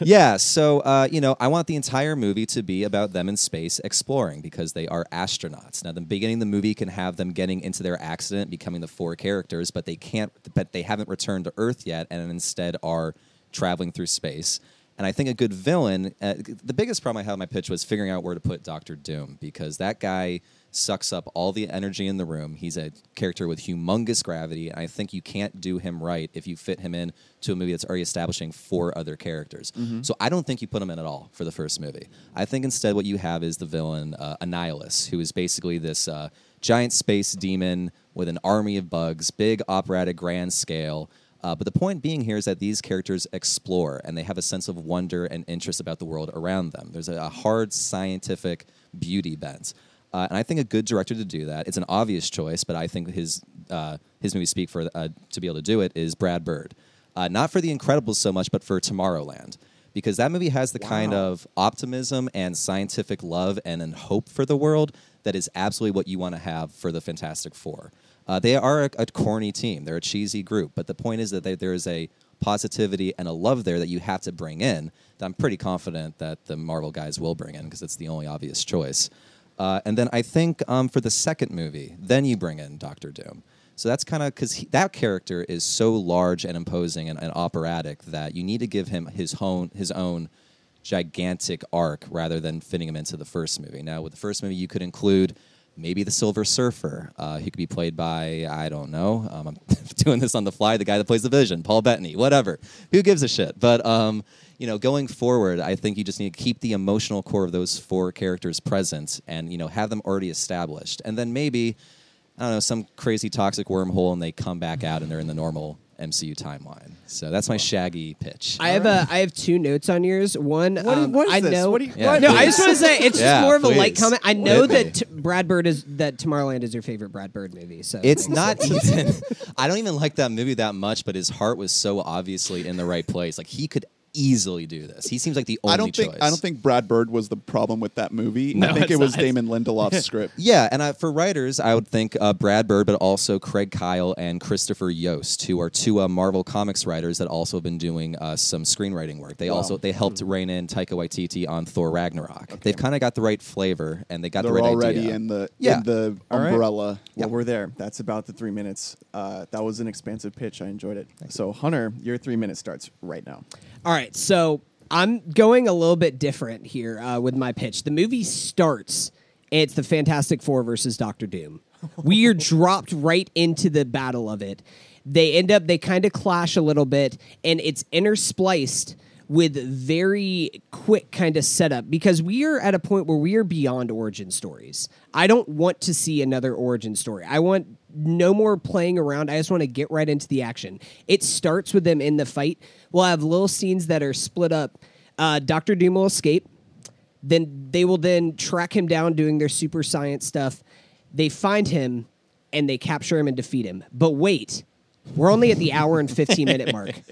yeah. So uh, you know, I want the entire movie to be about them in space exploring because they are astronauts. Now, the beginning of the movie can have them getting into their accident, becoming the four characters, but they can't. But they haven't returned to Earth yet, and instead are traveling through space. And I think a good villain. Uh, the biggest problem I had with my pitch was figuring out where to put Doctor Doom because that guy sucks up all the energy in the room. He's a character with humongous gravity, and I think you can't do him right if you fit him in to a movie that's already establishing four other characters. So I don't think you put him in at all for the first movie. I think instead what you have is the villain uh, Annihilus, who is basically this uh, giant space demon with an army of bugs, big operatic grand scale. Uh, but the point being here is that these characters explore and they have a sense of wonder and interest about the world around them. There's a, a hard scientific beauty bent. Uh, and I think a good director to do that, it's an obvious choice, but I think his, uh, his movies speak for uh, to be able to do it, is Brad Bird. Uh, not for The Incredibles so much, but for Tomorrowland. Because that movie has the kind of optimism and scientific love and an hope for the world that is absolutely what you want to have for the Fantastic Four. Uh, they are a, a corny team. They're a cheesy group, but the point is that they, there is a positivity and a love there that you have to bring in. That I'm pretty confident that the Marvel guys will bring in because it's the only obvious choice. Uh, and then I think um, for the second movie, then you bring in Doctor Doom So that's kind of because that character is so large and imposing and, and operatic that you need to give him his own his own gigantic arc rather than fitting him into the first movie. Now, with the first movie, you could include maybe the Silver Surfer. Uh, he could be played by I don't know. Um, I'm [laughs] doing this on the fly. The guy that plays the Vision, Paul Bettany. Whatever. Who gives a shit? But um, you know, going forward, I think you just need to keep the emotional core of those four characters present, and you know, have them already established, and then maybe. I don't know, some crazy toxic wormhole, and they come back out and they're in the normal MCU timeline. So that's my Shaggy pitch. I have a I have two notes on yours. One, What is- um, what is I this? know. What do you- Yeah, no, I just want to say it's just Yeah, more of a light please. comment. I know Hit me. that t- Brad Bird is that Tomorrowland is your favorite Brad Bird movie. So It's makes not [laughs] even. I don't even like that movie that much, but his heart was so obviously in the right place. Like he could easily do this. He seems like the only I don't think choice. I don't think Brad Bird was the problem with that movie. No, I think it was not. Damon Lindelof's [laughs] script. Yeah, and I, for writers, I would think uh, Brad Bird, but also Craig Kyle and Christopher Yost, who are two uh, Marvel Comics writers that also have been doing uh, some screenwriting work. They Wow. also they helped rein in Taika Waititi on Thor Ragnarok. They've kind of got the right flavor and they got They're the right already idea. in the Yeah. in the All right. umbrella. Well, we're there. That's about the three minutes. Uh, that was an expansive pitch. I enjoyed it. So, Hunter, your three minutes starts right now. All right, so I'm going a little bit different here uh, with my pitch. The movie starts. and It's the Fantastic Four versus Doctor Doom. We are [laughs] dropped right into the battle of it. They end up, they kind of clash a little bit, and it's interspliced with very quick kind of setup because we are at a point where we are beyond origin stories. I don't want to see another origin story. I want no more playing around. I just want to get right into the action. It starts with them in the fight. We'll have little scenes that are split up. Uh, Doctor Doom will escape. Then they will then track him down doing their super science stuff. They find him and they capture him and defeat him. But wait, we're only at the hour and 15 minute mark. [laughs]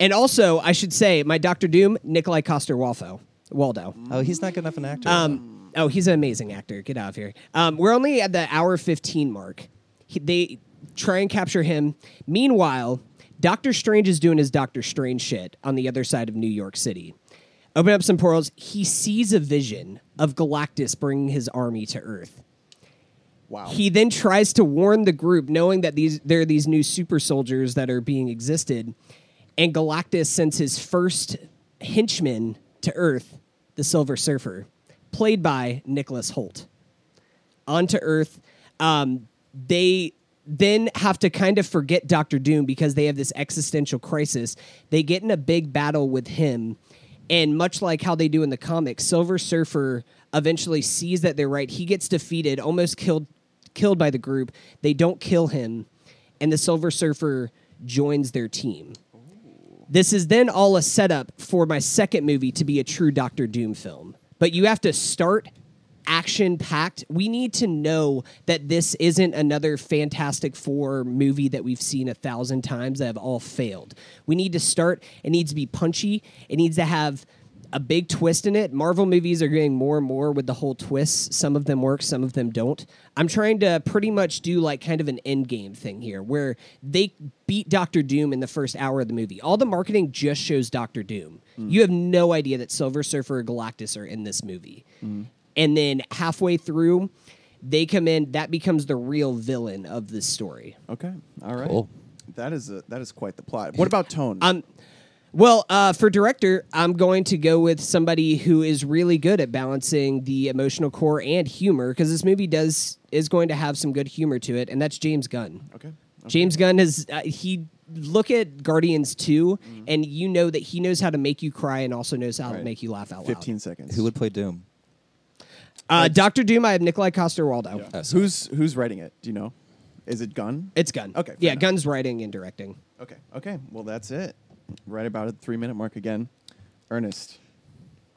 And also, I should say, my Doctor Doom, Nikolai Coster Waldo. Waldau. oh, he's not good enough an actor. Um, oh, he's an amazing actor. Get out of here. Um, we're only at the hour 15 mark. He, they try and capture him. Meanwhile, Doctor Strange is doing his Doctor Strange shit on the other side of New York City. Open up some portals. He sees a vision of Galactus bringing his army to Earth. Wow. He then tries to warn the group, knowing that these there are these new super soldiers that are being existed, and Galactus sends his first henchman to Earth, the Silver Surfer, played by Nicholas Hoult, onto Earth. Um, they then have to kind of forget Doctor Doom because they have this existential crisis. They get in a big battle with him, and much like how they do in the comics, Silver Surfer eventually sees that they're right. He gets defeated, almost killed, killed by the group. They don't kill him, and the Silver Surfer joins their team. This is then all a setup for my second movie to be a true Doctor Doom film. But you have to start action packed. We need to know that this isn't another Fantastic Four movie that we've seen a thousand times that have all failed. We need to start, it needs to be punchy, it needs to have a big twist in it. Marvel movies are getting more and more with the whole twists. Some of them work, some of them don't. I'm trying to pretty much do like kind of an end game thing here where they beat Doctor Doom in the first hour of the movie. All the marketing just shows Doctor Doom. Mm. You have no idea that Silver Surfer or Galactus are in this movie. Mm. And then halfway through, they come in, that becomes the real villain of this story. Okay. All right. Cool. That is a, that is quite the plot. What about tone? Um, well, uh, for director, I'm going to go with somebody who is really good at balancing the emotional core and humor because this movie does is going to have some good humor to it, and that's James Gunn. okay. James Gunn has uh, he look at Guardians 2 and you know that he knows how to make you cry and also knows how to make you laugh out loud. Fifteen seconds. Who would play Doom? Uh, Doctor Doom, I have Nikolaj Coster-Waldau. Yeah. Oh, who's who's writing it? Do you know? Is it Gunn? It's Gunn. Okay, fair Yeah, enough. Gunn's writing and directing. Okay. Okay. Well, that's it. Right about at the three minute mark again. Ernest,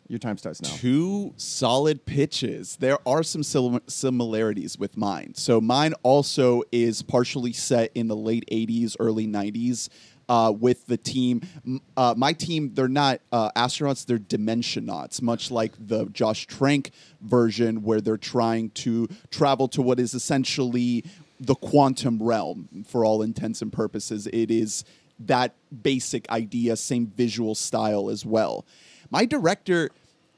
your time starts now. Two solid pitches. There are some sil- similarities with mine. So mine also is partially set in the late 80s, early 90s. Uh, with the team, uh, my team, they're not uh, astronauts; they're dimensionauts, much like the Josh Trank version, where they're trying to travel to what is essentially the quantum realm. For all intents and purposes, it is that basic idea, same visual style as well. My director,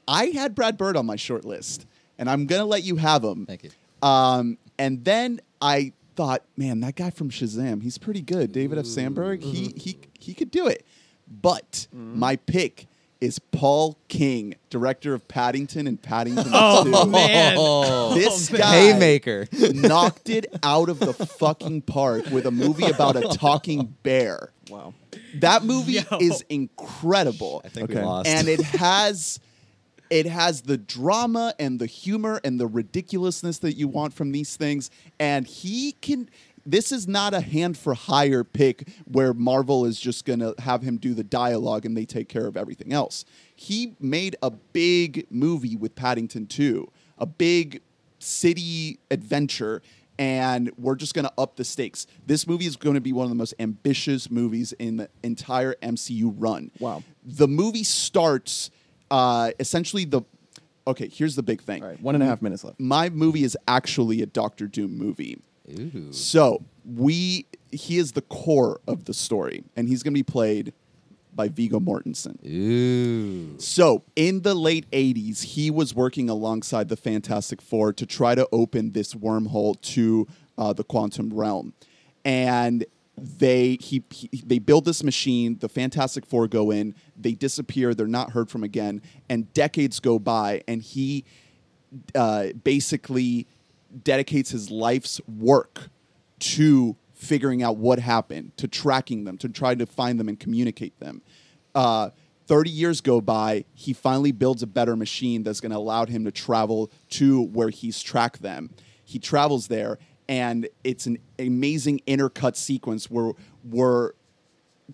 I had Brad Bird on my short list, and I'm gonna let you have him. Thank you. Um, and then I thought, man, that guy from Shazam, he's pretty good. David F. Sandberg, he mm-hmm. he he could do it. But mm-hmm. my pick is Paul King, director of Paddington and Paddington [laughs] 2. man. [laughs] This man. guy Haymaker. [laughs] knocked it out of the fucking park with a movie about a talking bear. Wow. That movie Yo. is incredible. I think Okay. we lost. and it has it has the drama and the humor and the ridiculousness that you want from these things and he can this is not a hand for hire pick where Marvel is just going to have him do the dialogue and they take care of everything else. He made a big movie with Paddington 2, a big city adventure and we're just going to up the stakes. This movie is going to be one of the most ambitious movies in the entire MCU run. Wow. The movie starts uh, essentially the. Okay, here's the big thing. All right. One and a half minutes left. My movie is actually a Doctor Doom movie. Ooh. So we he is the core of the story, and he's going to be played by Viggo Mortensen. Ooh. So, in the late 80s, he was working alongside the Fantastic Four to try to open this wormhole to uh, the quantum realm. And they he, he they build this machine, the Fantastic Four go in, they disappear, they're not heard from again, and decades go by and he uh, basically dedicates his life's work to figuring out what happened, to tracking them, to trying to find them and communicate them. Uh, 30 years go by, he finally builds a better machine that's going to allow him to travel to where he's tracked them. He travels there, and it's an amazing intercut sequence where we're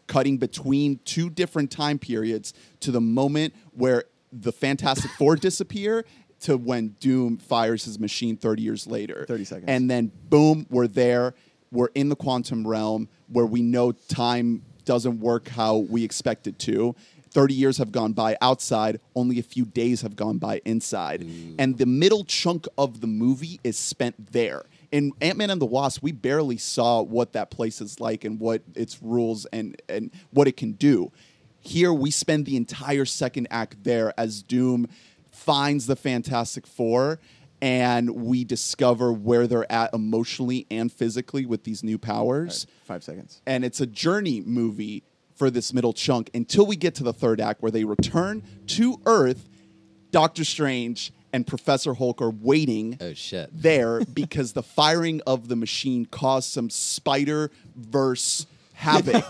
cutting between two different time periods to the moment where the Fantastic Four [laughs] disappear to when Doom fires his machine 30 years later. 30 seconds. And then boom, we're there. We're in the quantum realm where we know time doesn't work how we expect it to. 30 years have gone by outside, only a few days have gone by inside. Mm. And the middle chunk of the movie is spent there. In Ant Man and the Wasp, we barely saw what that place is like and what its rules and, and what it can do. Here, we spend the entire second act there as Doom finds the Fantastic Four and we discover where they're at emotionally and physically with these new powers Five seconds. and it's a journey movie for this middle chunk until we get to the third act where they return to Earth. Doctor Strange and Professor Hulk are waiting Oh shit. there because the firing of the machine caused some spider verse havoc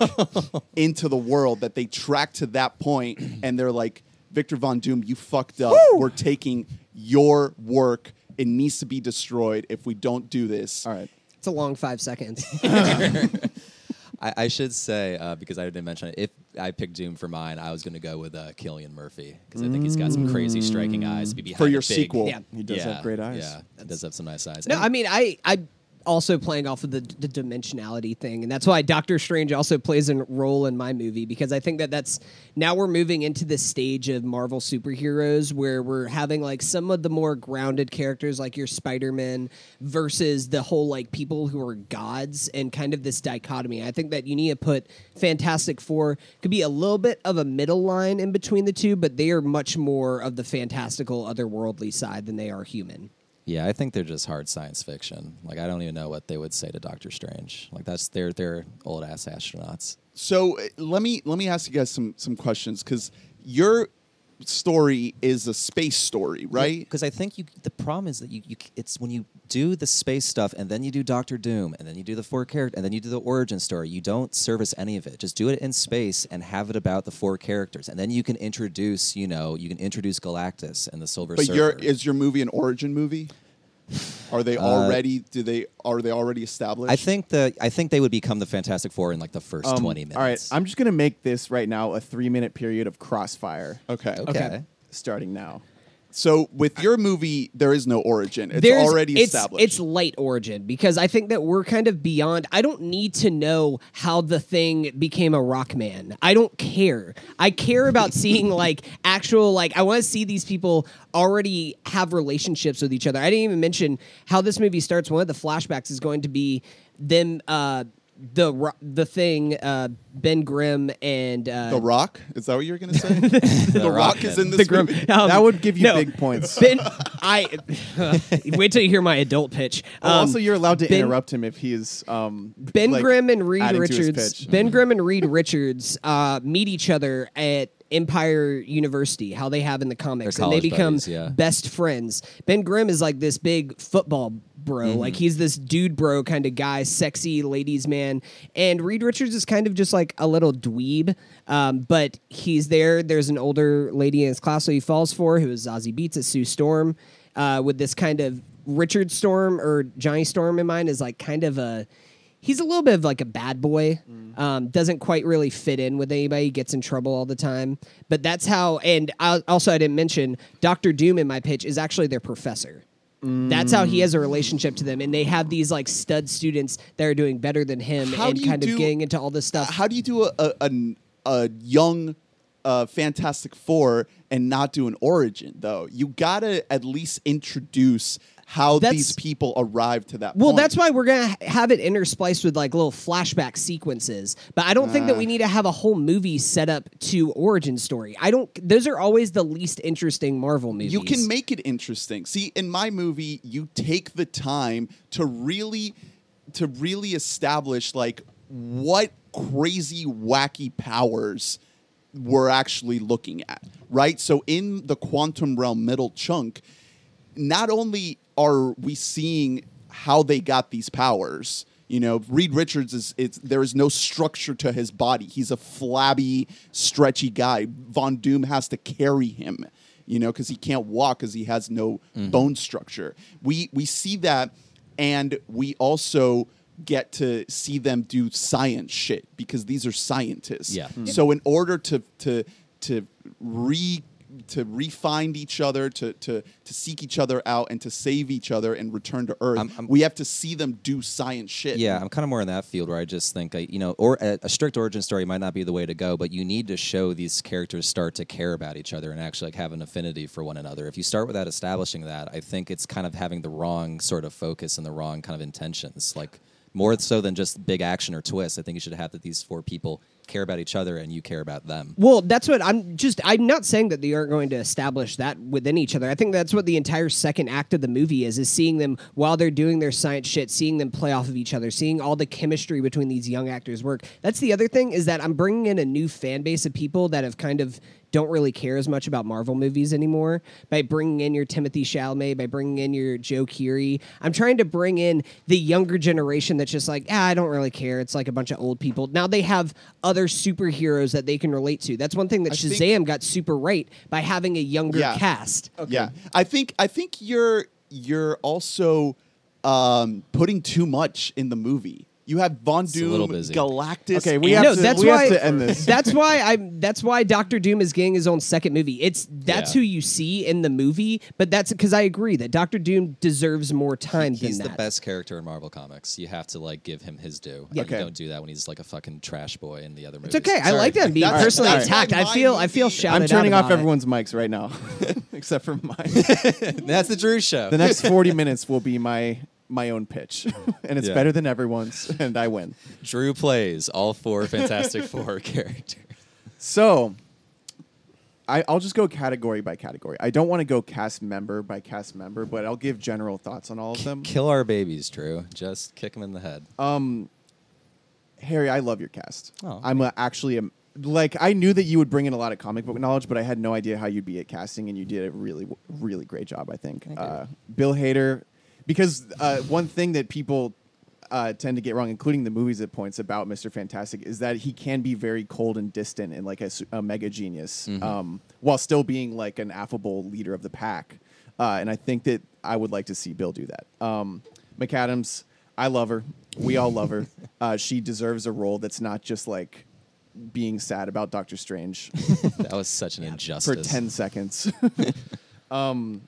[laughs] into the world that they track to that point and they're like Victor Von Doom you fucked up we're taking your work it needs to be destroyed if we don't do this All right. It's a long five seconds. [laughs] I, I should say uh, because I didn't mention it. If I picked Doom for mine, I was going to go with uh, Cillian Murphy because I think he's got some crazy striking eyes. Be behind For your a big- sequel. Yeah. He does yeah, have great eyes. Yeah, he does have some nice eyes. No, And- I mean, I, I also playing off of the, the dimensionality thing, and that's why Doctor Strange also plays a role in my movie because I think that that's now we're moving into this stage of Marvel superheroes where we're having like some of the more grounded characters like your Spider Man versus the whole like people who are gods and kind of this dichotomy. I think that you need to put Fantastic Four could be a little bit of a middle line in between the two, but they are much more of the fantastical, otherworldly side than they are human. Yeah, I think they're just hard science fiction. Like I don't even know what they would say to Doctor Strange. Like that's they're they're old ass astronauts. So uh, let me let me ask you guys some some questions because your story is a space story, right? Because I think you the problem is that you, you it's when you do the space stuff and then you do Doctor Doom and then you do the four character and then you do the origin story. You don't service any of it. Just do it in space and have it about the four characters, and then you can introduce you know you can introduce Galactus and the Silver But your is your movie an origin movie? Are they already? do they are they already established? Uh, I think the I think they would become the Fantastic Four in like the first Um, twenty minutes. All right. I'm just gonna make this right now a three minute period of crossfire. Okay. okay. Starting now. So with your movie, there is no origin. It's There's- already it's, established. It's late origin because I think that we're kind of beyond. I don't need to know how the thing became a rock man. I don't care. I care about [laughs] seeing like actual like I want to see these people already have relationships with each other. I didn't even mention how this movie starts. One of the flashbacks is going to be them. Uh, the the thing, uh, Ben Grimm and uh, The Rock? Is that what you're going to say? [laughs] the, Rock is in this the Grimm. movie. [laughs] um, that would give you no, big points. Ben, [laughs] I wait till you hear my adult pitch. Oh, Um, also, you're allowed to Ben- interrupt him if he's um, Ben like, Grimm and Reed adding to his Richards. Ben Grimm and Reed Richards uh, meet each other at Empire University, how they have in the comics, and they become buddies, yeah. best friends. Ben Grimm is like this big football bro, Mm-hmm. like he's this dude bro kind of guy, sexy ladies man, and Reed Richards is kind of just like a little dweeb, um, but he's there. There's an older lady in his class who he falls for, who is Zazie Beetz at Sue Storm, uh, with this kind of Richard Storm or Johnny Storm in mind is like kind of a he's a little bit of like a bad boy. Um, doesn't quite really fit in with anybody. Gets in trouble all the time. But that's how. And I, also, I didn't mention Doctor Doom in my pitch is actually their professor. That's how he has a relationship to them, and they have these like stud students that are doing better than him, How and kind do- of getting into all this stuff. How do you do a, a, a, young uh, Fantastic Four and not do an origin, though? You got to at least introduce how That's- these people arrived to that Well, point. that's why we're gonna have it interspliced with like little flashback sequences. But I don't think that we ah. need to have a whole movie set up to origin story. I don't. Those are always the least interesting Marvel movies. You can make it interesting. See, in my movie, you take the time to really to really establish like what crazy wacky powers we're actually looking at, right? So in the quantum realm middle chunk, not only are we seeing how they got these powers, you know, Reed Richards is it's there is no structure to his body. He's a flabby, stretchy guy. Von Doom has to carry him, you know, because he can't walk because he has no bone structure. We we see that, and we also get to see them do science shit because these are scientists. Yeah. Mhm. So in order to to to re to refine each other, to to to seek each other out, and to save each other and return to Earth, I'm- I'm- we have to see them do science shit. Yeah, I'm kind of more in that field where I just think, uh, you know, or a, a strict origin story might not be the way to go, but you need to show these characters start to care about each other and actually like have an affinity for one another. If you start without establishing that, I think it's kind of having the wrong sort of focus and the wrong kind of intentions. Like more so than just big action or twist, I think you should have that these four people care about each other and you care about them. Well, that's what I'm just. I'm not saying that they aren't going to establish that within each other. I think that's what the entire second act of the movie is: is seeing them while they're doing their science shit, seeing them play off of each other, seeing all the chemistry between these young actors work. That's the other thing is that I'm bringing in a new fan base of people that have kind of don't really care as much about Marvel movies anymore by bringing in your Timothée Chalamet, by bringing in your Joe Keery. I'm trying to bring in the younger generation that's just like, ah, I don't really care. It's like a bunch of old people. Now they have other superheroes that they can relate to. That's one thing that I think- Shazam got super right by having a younger Yeah. cast. Yeah, I think I think you're you're also um, putting too much in the movie. You have Von a little Doom, busy. Galactus. Okay, we and- have no, to- that's we have why to end this. That's why I'm. That's why Doctor Doom is getting his own second movie. It's that's Yeah. who you see in the movie, but that's because I agree that Doctor Doom deserves more time than. He's than the that. best character in Marvel Comics. You have to like give him his due. Yeah. Like, Okay. You don't do that when he's like a fucking trash boy in the other movies. It's okay. I like that being That's- personally that's why attacked. I my feel. I feel movie- shouted I'm turning out off about it. everyone's mics right now, [laughs] except for mine. [laughs] That's the Drew show. the next 40 minutes will be my my own pitch, [laughs] and it's Yeah. better than everyone's, [laughs] and I win. Drew plays all four Fantastic [laughs] Four characters. So, I, I'll just go category by category. I don't want to go cast member by cast member, but I'll give general thoughts on all of them. Kill our babies, Drew. Just kick them in the head. Um, Harry, I love your cast. Oh, I'm a, actually a, like I knew that you would bring in a lot of comic book knowledge, but I had no idea how you'd be at casting, and you did a really, really great job. I think. Uh, Bill Hader, because uh, one thing that people uh, tend to get wrong, including the movies at points about Mister Fantastic, is that he can be very cold and distant and like a, a mega genius, Mm-hmm. um, while still being like an affable leader of the pack. Uh, and I think that I would like to see Bill do that. Um, McAdams, I love her. We all love her. [laughs] Uh, she deserves a role that's not just like being sad about Doctor Strange [laughs] That was such an [laughs] injustice for 10 seconds. um,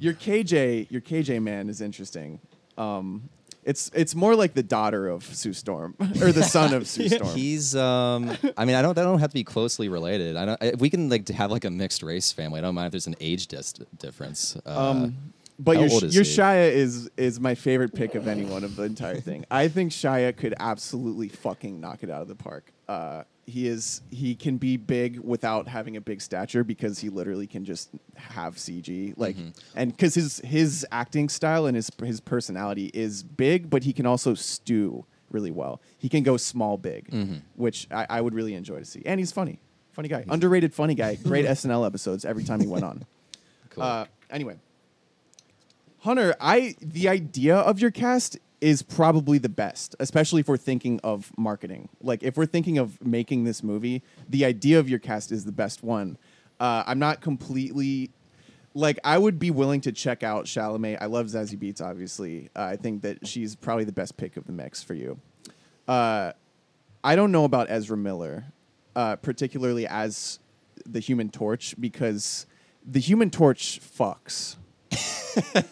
your KJ, your KJ man is interesting. Um, it's it's more like the daughter of Sue Storm [laughs] or the son of Sue [laughs] Storm. He's um I mean I don't I don't have to be closely related. I don't if we can like have like a mixed race family. I don't mind if there's an age dis- difference. Uh, Um, But your is your he? Shia is is my favorite pick of anyone of the entire thing. I think Shia could absolutely fucking knock it out of the park. Uh, he is he can be big without having a big stature because he literally can just have CG like Mm-hmm. and because his his acting style and his his personality is big, but he can also stew really well. He can go small big, Mm-hmm. which I, I would really enjoy to see. And he's funny, funny guy, underrated funny guy. [laughs] Great SNL episodes every time he went on. [laughs] Cool. Uh, anyway, Hunter, I the idea of your cast is probably the best, especially if we're thinking of marketing. Like if we're thinking of making this movie, the idea of your cast is the best one. Uh, I'm not completely like I would be willing to check out Chalamet. I love Zazie Beetz, obviously. Uh, I think that she's probably the best pick of the mix for you. Uh, I don't know about Ezra Miller, uh, particularly as the Human Torch, because the Human Torch fucks.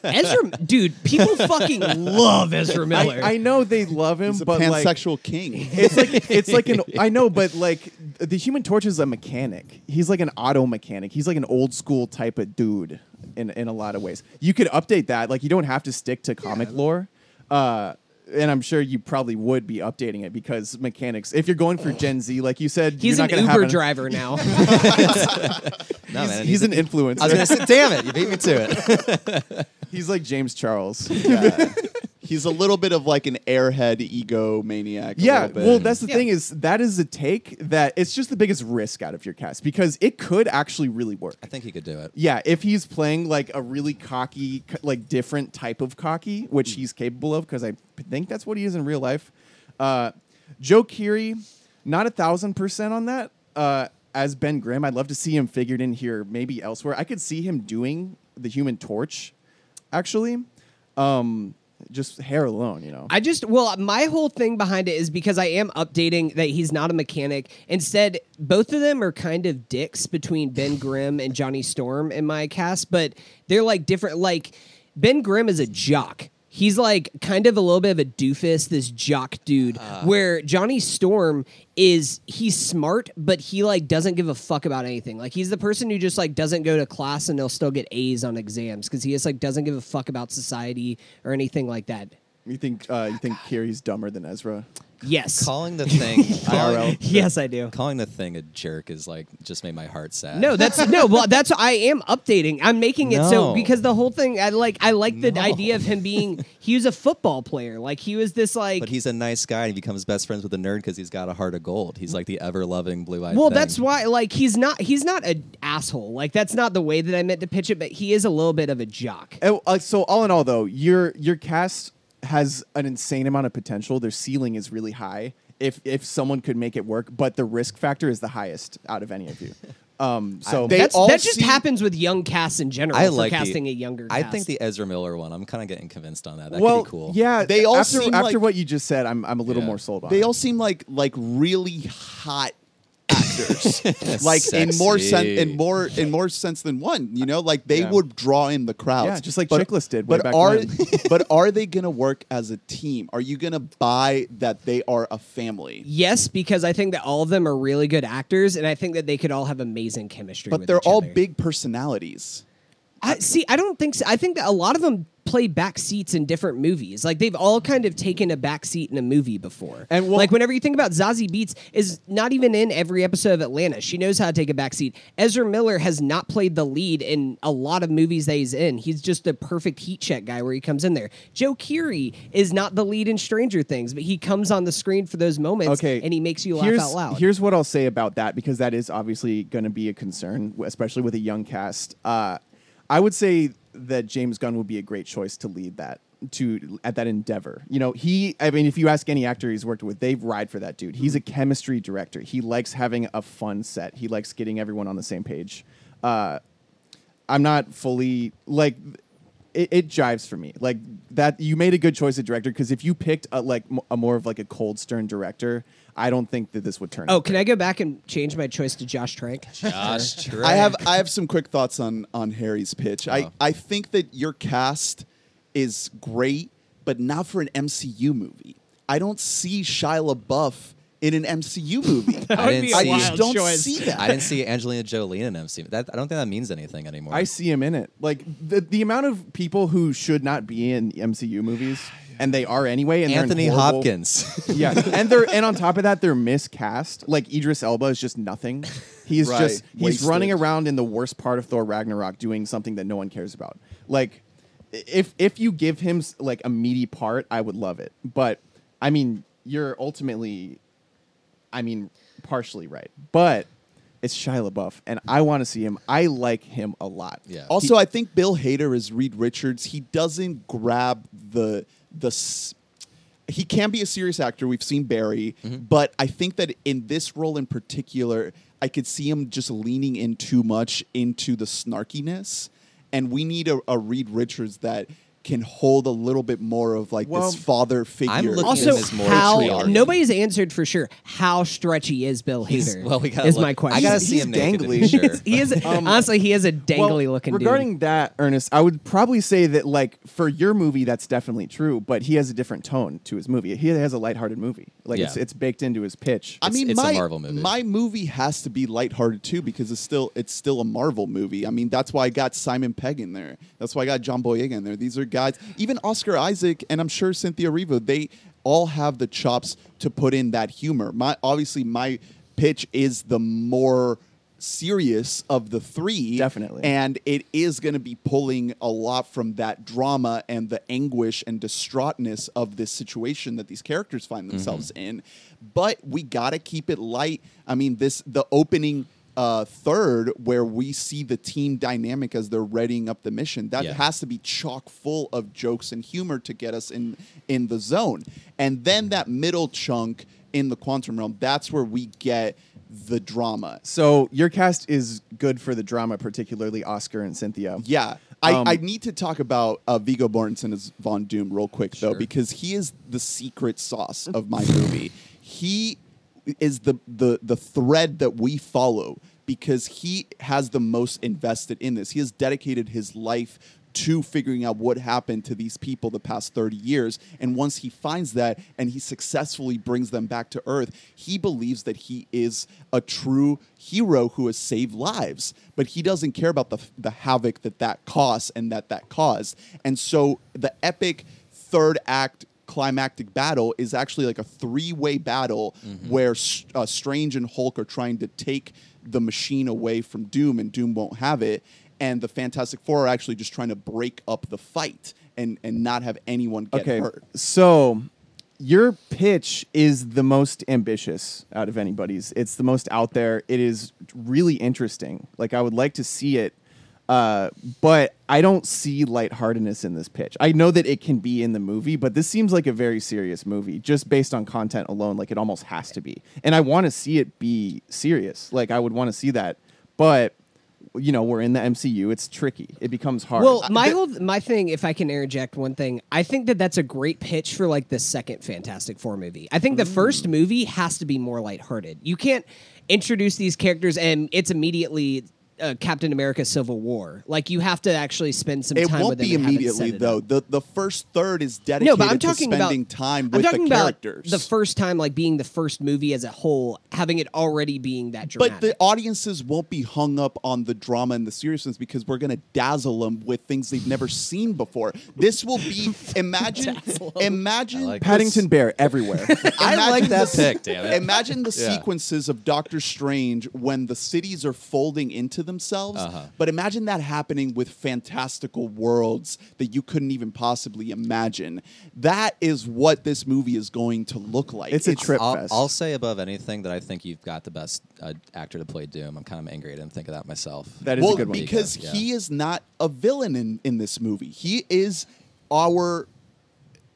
Ezra, dude, people fucking love Ezra Miller. I, I know they love him, He's a but like, pansexual king. it's like it's like an I know, but [laughs] like the Human Torch is a mechanic. He's like an auto mechanic. He's like an old school type of dude in in a lot of ways. You could update that. Like you don't have to stick to comic lore. Uh, and I'm sure you probably would be updating it because mechanics. If you're going for Gen Z, like you said, He's you're an not Uber have driver now. [laughs] [laughs] no, He's, man, he's an influencer. I was gonna say, damn it, you beat me to it. [laughs] he's like James Charles. Yeah. He's a little bit of like an airhead ego maniac. Yeah, well, that's the Yeah. thing is that is a take that it's just the biggest risk out of your cast because it could actually really work. I think he could do it. Yeah, if he's playing like a really cocky, like different type of cocky, which he's capable of, because I think that's what he is in real life. Uh, Joe Keery, not a thousand percent on that. Uh, as Ben Grimm, I'd love to see him figured in here, maybe elsewhere. I could see him doing the Human Torch, actually. Um, just hair alone, you know. I just well, my whole thing behind it is because I am updating that he's not a mechanic. Instead, both of them are kind of dicks between Ben [sighs] Grimm and Johnny Storm in my cast, but they're like different. Like Ben Grimm is a jock. He's like kind of a little bit of a doofus, this jock dude. where Johnny Storm is he's smart, but he like doesn't give a fuck about anything. Like he's the person who just like doesn't go to class and they'll still get A's on exams because he just like doesn't give a fuck about society or anything like that. you think uh, you think Keery's dumber than Ezra? Yes. Calling the [laughs] thing, calling, [laughs] yes, I do. calling the thing a jerk is like just made my heart sad. No, that's [laughs] no. Well, that's I am updating. I'm making it so No. because the whole thing. I like. I like the No. idea of him being. He was a football player. Like he was this like. But he's a nice guy and he becomes best friends with a nerd because he's got a heart of gold. He's like the ever loving blue eyed. well, that's why. Like he's not. He's not an asshole. Like that's not the way that I meant to pitch it. But he is a little bit of a jock. Uh, uh, so all in all, though, your your cast has an insane amount of potential. Their ceiling is really high. If if someone could make it work, but the risk factor is the highest out of any of you. [laughs] Um, so They all that just seem- happens with young casts in general. I for like casting the, a younger. I cast. think the Ezra Miller one. I'm kind of getting convinced on that. That well, could be cool. yeah. They all after seem after like- what you just said, I'm I'm a little Yeah. more sold on. they it. all seem like like really hot actors [laughs] [laughs] like in more sense in more in more sense than one you know like they Yeah. would draw in the crowds Yeah, just like But- Chiklis did way but back are when. [laughs] but are they gonna work as a team are you gonna buy that they are a family Yes, because I think that all of them are really good actors, and I think that they could all have amazing chemistry. but with they're each all other. big personalities I see. I don't think so. I think that a lot of them play back seats in different movies. Like they've all kind of taken a back seat in a movie before. And well- like whenever you think about Zazie Beetz, is not even in every episode of Atlanta. She knows how to take a back seat. Ezra Miller has not played the lead in a lot of movies that he's in. He's just the perfect heat check guy where he comes in there. Joe Keery is not the lead in Stranger Things, but he comes on the screen for those moments. okay, and he makes you laugh out loud. Here's what I'll say about that because that is obviously going to be a concern, especially with a young cast. Uh, I would say that James Gunn would be a great choice to lead that to at that endeavor. You know, he. I mean, if you ask any actor he's worked with, they've ride for that dude. He's a chemistry director. He likes having a fun set. He likes getting everyone on the same page. Uh, I'm not fully like it, it jives for me. Like that, you made a good choice of director because if you picked a, like a more of like a cold stern director, I don't think that this would turn. oh, out can I go back and change my choice to Josh Trank? Josh Trank. I have I have some quick thoughts on on Harry's pitch. I Oh. I think that your cast is great, but not for an MCU movie. I don't see Shia LaBeouf in an MCU movie. [laughs] That I would didn't be a I see- wild just don't choice. see that. I didn't see Angelina Jolie in an MCU. That I don't think that means anything anymore. I see him in it. Like the the amount of people who should not be in MCU movies, and they are anyway. And they're in Anthony horrible- Hopkins. [laughs] yeah, and they're and on top of that, they're miscast. Like Idris Elba is just nothing. He's Right. just he's Wasted. running around in the worst part of Thor Ragnarok, doing something that no one cares about. Like, if if you give him s- like a meaty part, I would love it. But I mean, you're ultimately, I mean, partially right. But it's Shia LaBeouf, and I want to see him. I like him a lot. Yeah. Also, I think Bill Hader is Reed Richards. He doesn't grab the the. s- He can be a serious actor. We've seen Barry, mm-hmm. but I think that in this role in particular, I could see him just leaning in too much into the snarkiness, and we need a, a Reed Richards that can hold a little bit more of like Well, this father figure. looking Also, him as more how patriarchy. nobody's answered for sure how stretchy is Bill Hader? well, we gotta is look- my question. I gotta He's- see he's him naked to be dangly. sure. [laughs] he is um, honestly he is a dangly looking regarding dude. that ernest i would probably say that like for your movie that's definitely true but he has a different tone to his movie he has a lighthearted movie like it's, Yeah. it's baked into his pitch I It's- mean, it's a my Marvel movie. my movie has to be lighthearted too because it's still it's still a Marvel movie. I mean, that's why I got Simon Pegg in there. That's why I got John Boyega in there. These are guys, even Oscar Isaac, and I'm sure Cynthia Erivo. They all have the chops to put in that humor. My obviously my pitch is the more serious of the three Definitely. and it is going to be pulling a lot from that drama and the anguish and distraughtness of this situation that these characters find mm-hmm. themselves in but we got to keep it light i mean this the opening uh, third where we see the team dynamic as they're readying up the mission that Yeah. has to be chock full of jokes and humor to get us in in the zone and then that middle chunk in the quantum realm that's where we get the drama so your cast is good for the drama particularly oscar and cynthia Yeah. I, Um, I need to talk about uh, Viggo Mortensen as Von Doom real quick though because he is the secret sauce [laughs] of my movie. He is the the the thread that we follow because he has the most invested in this. He has dedicated his life to figuring out what happened to these people the past 30 years. And once he finds that and he successfully brings them back to earth he believes that he is a true hero who has saved lives. But he doesn't care about the the havoc that that costs and that that caused. And so the epic third act climactic battle is actually like a three-way battle where uh, Strange and Hulk are trying to take the machine away from Doom and Doom won't have it and the Fantastic Four are actually just trying to break up the fight and and not have anyone get okay hurt. so your pitch is the most ambitious out of anybody's. It's the most out there. It is really interesting. Like i would like to see it uh, but I don't see lightheartedness in this pitch. I know that it can be in the movie, but this seems like a very serious movie just based on content alone. Like it almost has to be. And I want to see it be serious. Like I would want to see that. But, you know, we're in the MCU. It's tricky. It becomes hard. Well, my whole my thing, if I can interject one thing, I think that that's a great pitch for like the second Fantastic Four movie. I think the first movie has to be more lighthearted. You can't introduce these characters and it's immediately uh, Captain America: Civil War. Like you have to actually spend some time It time won't with them be and have immediately though. up. The the first third is dedicated No, but I'm talking to about spending time I'm with talking the about characters. the first time, like being the first movie as a whole, having it already being that dramatic. But the audiences won't be hung up on the drama and the seriousness because we're going to dazzle them with things they've never seen before. This will be [laughs] imagine imagine like Paddington Bear everywhere. [laughs] I like that pick, damn it. Imagine the Yeah. sequences of Doctor Strange when the cities are folding into themselves. Uh-huh. But imagine that happening with fantastical worlds that you couldn't even possibly imagine. That is what this movie is going to look like. It's a trip I'll, fest. I'll say above anything that I think you've got the best uh, actor to play Doom. I'm kind of angry I didn't think of that myself. That is well, a good one. because Yeah. he is not a villain in, in this movie. He is our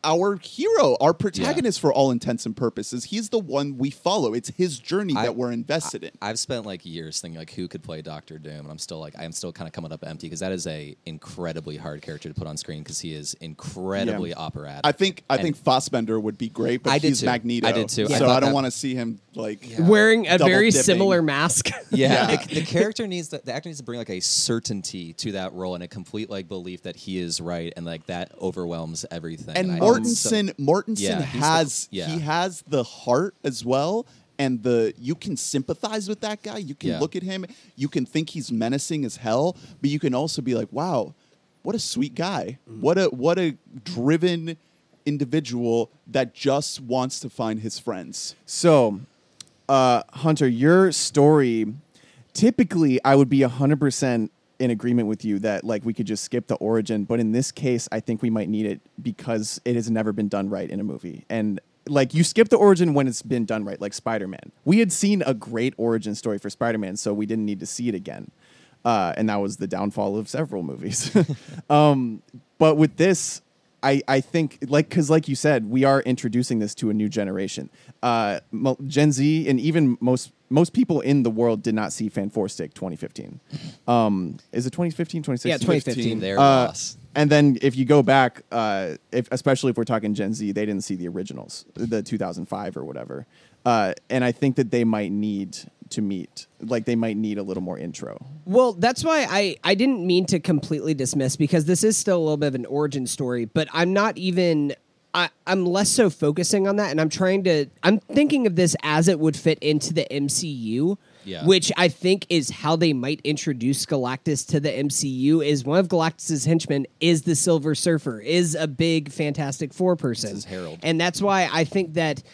our hero, our protagonist for all intents and purposes. He's the one we follow. It's his journey I- that we're invested in. I've spent like years thinking like who could play Doctor Doom, and I'm still like I'm still kind of coming up empty because that is a incredibly hard character to put on screen because he is incredibly Yeah. operatic. I think I And- think Fassbender would be great, but I did he's too. Magneto. I did too. So I I, don't want to see him like Yeah. wearing a very dipping. similar mask. [laughs] Yeah, Yeah. The, the character needs to, the actor needs to bring like a certainty to that role and a complete like belief that he is right and like that overwhelms everything. And I- Mortensen Mortensen Yeah, he's the- has yeah. he has the heart as well and the you can sympathize with that guy you can Yeah. look at him you can think he's menacing as hell but you can also be like wow what a sweet guy Mm. what a what a driven individual that just wants to find his friends So, uh, Hunter, your story, typically I would be 100% in agreement with you that like we could just skip the origin, but in this case, I think we might need it because it has never been done right in a movie. And like you skip the origin when it's been done right, like Spider Man. We had seen a great origin story for Spider Man, so we didn't need to see it again. Uh, and that was the downfall of several movies. [laughs] um, but with this, I, I think like because like you said, we are introducing this to a new generation. Uh, Gen Z and even most most people in the world did not see Fant4stic 2015. Um, is it 2015, 2016? Yeah, 2015. there Uh. And then if you go back, uh, if, especially if we're talking Gen Z, they didn't see the originals, the 2005 or whatever. Uh, and I think that they might need to meet, like they might need a little more intro. Well, that's why I, I didn't mean to completely dismiss because this is still a little bit of an origin story, but I'm not even I, I'm less so focusing on that and I'm trying to I'm thinking of this as it would fit into the MCU. Yeah. Which I think is how they might introduce Galactus to the MCU is one of Galactus's henchmen is the Silver Surfer, is a big Fantastic Four person. is herald. And that's why I think that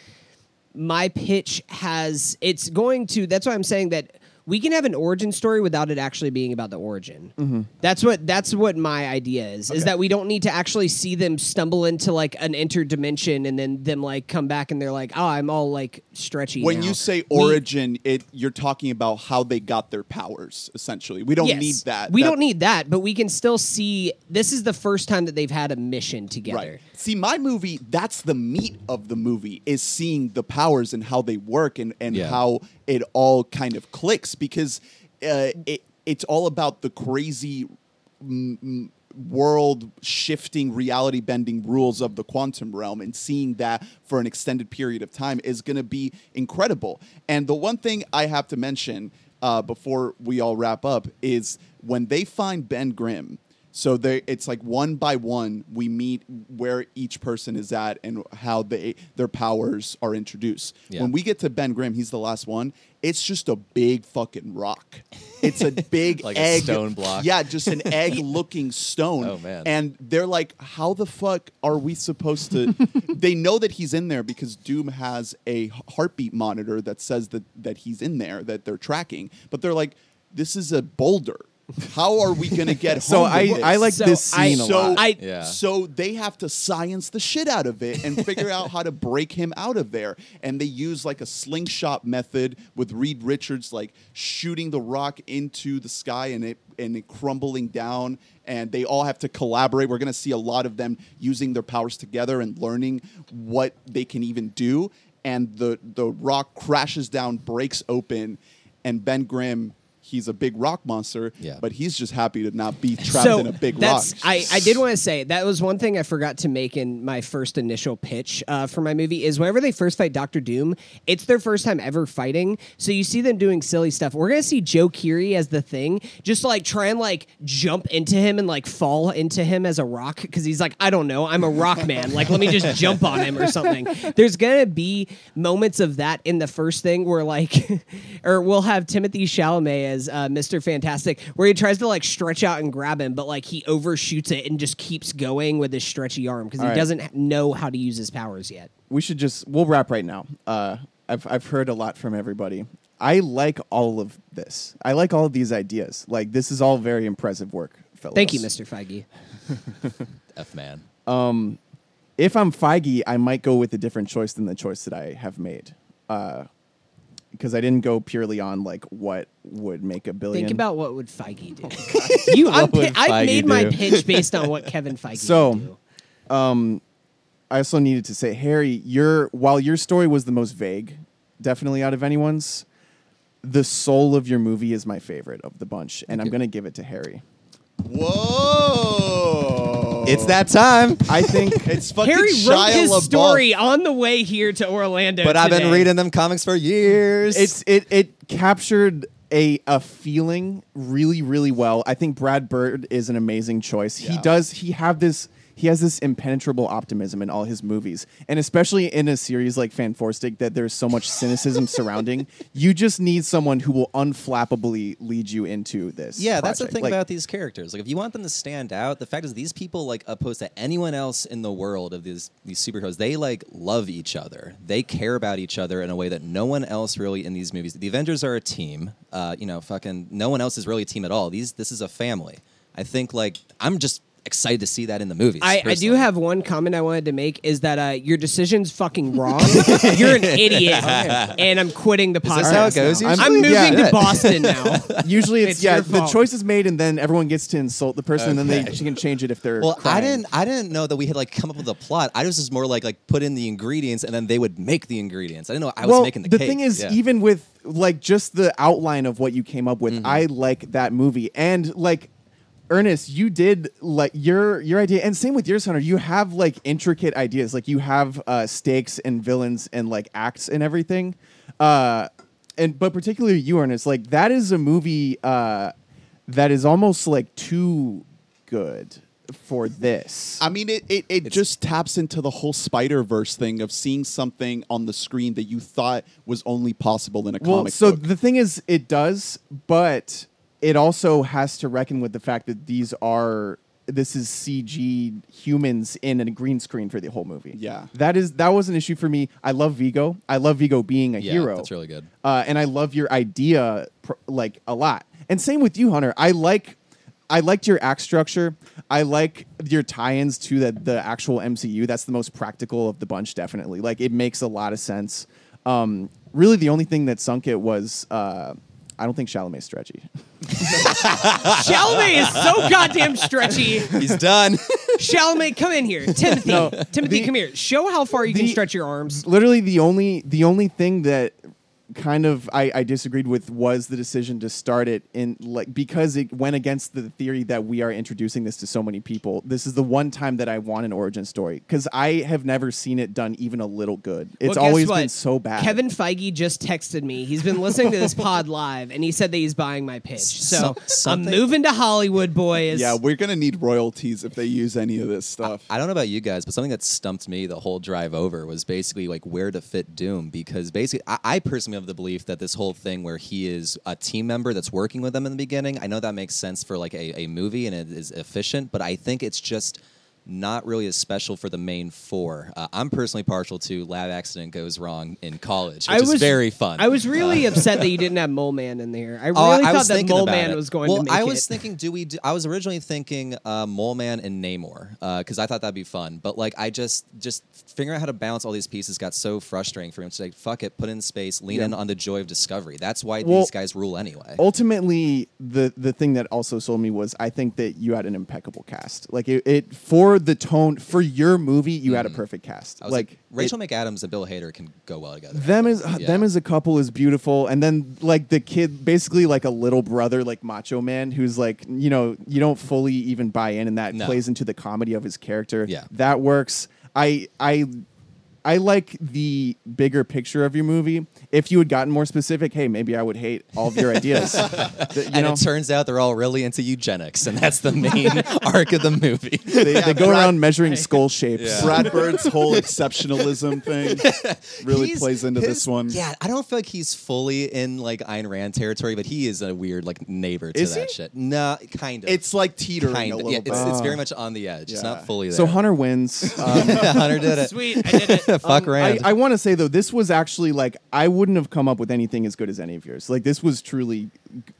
my pitch has it's going to that's why i'm saying that we can have an origin story without it actually being about the origin. Mm-hmm. That's what that's what my idea is is that we don't need to actually see them stumble into like an interdimension and then them like come back and they're like oh i'm all like stretchy when now." you say We- origin it you're talking about how they got their powers essentially. We don't yes, need that. We That- don't need that but we can still see this is the first time that they've had a mission together. Right. See, my movie, that's the meat of the movie, is seeing the powers and how they work and, and Yeah. how it all kind of clicks because uh, it, it's all about the crazy world shifting, reality bending rules of the quantum realm. And seeing that for an extended period of time is going to be incredible. And the one thing I have to mention uh, before we all wrap up is when they find Ben Grimm. So they, it's like one by one we meet where each person is at and how they their powers are introduced. Yeah. When we get to Ben Grimm, he's the last one. It's just a big fucking rock. It's a big [laughs] Like a stone block. Yeah, just an [laughs] egg-looking stone. Oh, man. And they're like, "How the fuck are we supposed to?" [laughs] they know that he's in there because Doom has a heartbeat monitor that says that that he's in there that they're tracking. But they're like, "This is a boulder." How are we gonna get [laughs] So home? with I, this? I like So this I- scene a so lot. I- Yeah. so they have to science the shit out of it and figure out how to break him out of there. And they use like a slingshot method with Reed Richards like shooting the rock into the sky and it and it crumbling down. And they all have to collaborate. We're gonna see a lot of them using their powers together and learning what they can even do. And the the rock crashes down, breaks open, and Ben Grimm. He's a big rock monster, Yeah. but he's just happy to not be trapped in a big rock. I, I did want to say that was one thing I forgot to make in my first initial pitch uh, for my movie is whenever they first fight Doctor Doom, it's their first time ever fighting. So you see them doing silly stuff. We're gonna see Joe Keery as the thing, just like try and like jump into him and like fall into him as a rock because he's like, I don't know, I'm a rock man. Like let me just jump on him or something. There's gonna be moments of that in the first thing where like, [laughs] or we'll have Timothée Chalamet as uh, Mr. Fantastic, where he tries to like stretch out and grab him, but like he overshoots it and just keeps going with his stretchy arm because he All right. doesn't know how to use his powers yet. we should just we'll wrap right now. Uh, I've I've heard a lot from everybody. I like all of this. I like all of these ideas. Like this is all very impressive work, fellows. Thank you, Mr. Feige. [laughs] F man. Um, If I'm Feige, I might go with a different choice than the choice that I have made. Uh, because I didn't go purely on like what would make a billion. Think about what would Feige do. Oh [laughs] you, I'm, pi- I Feige made my do? pitch based on what [laughs] Kevin Feige So- would do. Um, I also needed to say, Harry, your while your story was the most vague, definitely out of anyone's, the soul of your movie is my favorite of the bunch, and I'm gonna give it to Harry. Whoa! It's that time. I think [laughs] It's fucking Harry Shia wrote his LaBeouf. story on the way here to Orlando. But I've been today. reading them comics for years. it's it it captured a a feeling really really well. I think Brad Bird is an amazing choice. He Yeah. does he have this he has this impenetrable optimism in all his movies, and especially in a series like Fan Stick that there's so much cynicism [laughs] surrounding. You just need someone who will unflappably lead you into this. Yeah, that's the thing Like, about these characters. Like, if you want them to stand out, the fact is these people, like, opposed to anyone else in the world of these these superheroes, they like love each other. They care about each other in a way that no one else really in these movies. The Avengers are a team. Uh, you know, fucking no one else is really a team at all. These this is a family. I think like I'm just excited to see that in the movies. I, I do personally. have one comment I wanted to make is that uh, your decision's fucking wrong. [laughs] You're an idiot, [laughs] and I'm quitting the podcast. this how it goes usually? I'm moving Yeah. to [laughs] Boston now. Usually, it's, It's yeah. your The fault. choice is made, and then everyone gets to insult the person, and then they she can change it if they're. Well, I crying. didn't. I didn't know that we had like come up with a plot. I was just more like like put in the ingredients and then they would make the ingredients. I didn't know I was well, making the, the cake. thing is, Yeah. even with like just the outline of what you came up with, Mm-hmm. I like that movie. And like Ernest, you did like your your idea, and same with yours, Hunter. You have like intricate ideas, like you have uh, stakes and villains and like acts and everything. Uh, and but particularly you, Ernest, like that is a movie uh, that is almost like too good for this. I mean, it, it, it just taps into the whole Spider Verse thing of seeing something on the screen that you thought was only possible in a well, comic so book. the thing is, it does, but it also has to reckon with the fact that these are this is CG humans in a green screen for the whole movie. Yeah. that is that was an issue for me. I love Viggo. I love Viggo being a Yeah, hero. that's really good. uh, and I love your idea like a lot. And same with you, Hunter. I like. I liked your act structure. I like your tie-ins to the, the actual MCU. That's the most practical of the bunch, definitely. Like it makes a lot of sense. Um, really, the only thing that sunk it was uh, I don't think Chalamet's stretchy. [laughs] Chalamet is so goddamn stretchy. He's done. Chalamet, come in here. [laughs] Timothy, No, Timothy, the- come here. Show how far you can the- stretch your arms. Literally, the only the only thing that kind of I, I disagreed with was the decision to start it in like because it went against the theory that we are introducing this to so many people. This is the one time that I want an origin story because I have never seen it done even a little good. It's Well, always what? been so bad. Kevin Feige just texted me. He's been listening to this [laughs] pod live, and he said that he's buying my pitch. So Some- I'm moving to Hollywood, boys. yeah, we're gonna need royalties if they use any of this stuff. I don't know about you guys, but something that stumped me the whole drive over was basically like where to fit Doom because basically I, I personally have the belief that this whole thing where he is a team member that's working with them in the beginning, I know that makes sense for like a, a movie and it is efficient, but I think it's just not really as special for the main four. Uh, I'm personally partial to Lab Accident Goes Wrong in college, which I was is very fun. I was really upset that you [laughs] didn't have Mole Man in there. I really Oh, I thought was that Mole Man it. was going well, to make I it. was thinking, do we? Do, I was originally thinking uh, Mole Man and Namor because I thought that'd be fun. But like, I just just figuring out how to balance all these pieces got so frustrating for him. So like, fuck it, put it in space, lean Yeah. in on the joy of discovery. That's why Well, these guys rule anyway. ultimately the the thing that also sold me was I think that you had an impeccable cast. Like it, it for the tone for your movie, you had a mm. perfect cast. Like like, Rachel McAdams and Bill Hader can go well together. them as Yeah. them as a couple is beautiful and then like the kid basically like a little brother like macho man who's like you know you don't fully even buy in and that No. plays into the comedy of his character Yeah. that works i i I like the bigger picture of your movie. If you had gotten more specific, hey, maybe I would hate all of your ideas. [laughs] The- you and know, it turns out they're all really into eugenics, and that's the main [laughs] arc of the movie. they, they go Brad- around measuring skull shapes. Yeah. Brad [laughs] Bird's whole exceptionalism thing really He's- plays into his- this one. Yeah, I don't feel like he's fully in like Ayn Rand territory, but he is a weird like neighbor to Is that he? shit. Nah, kind of. It's like teetering kind a little Yeah, bit. it's, it's very much on the edge. It's not fully there. So Hunter wins. Um, Hunter did it. Sweet, I did it. [laughs] Fuck I, Rand. I want to say though, this was actually like I wouldn't have come up with anything as good as any of yours. Like this was truly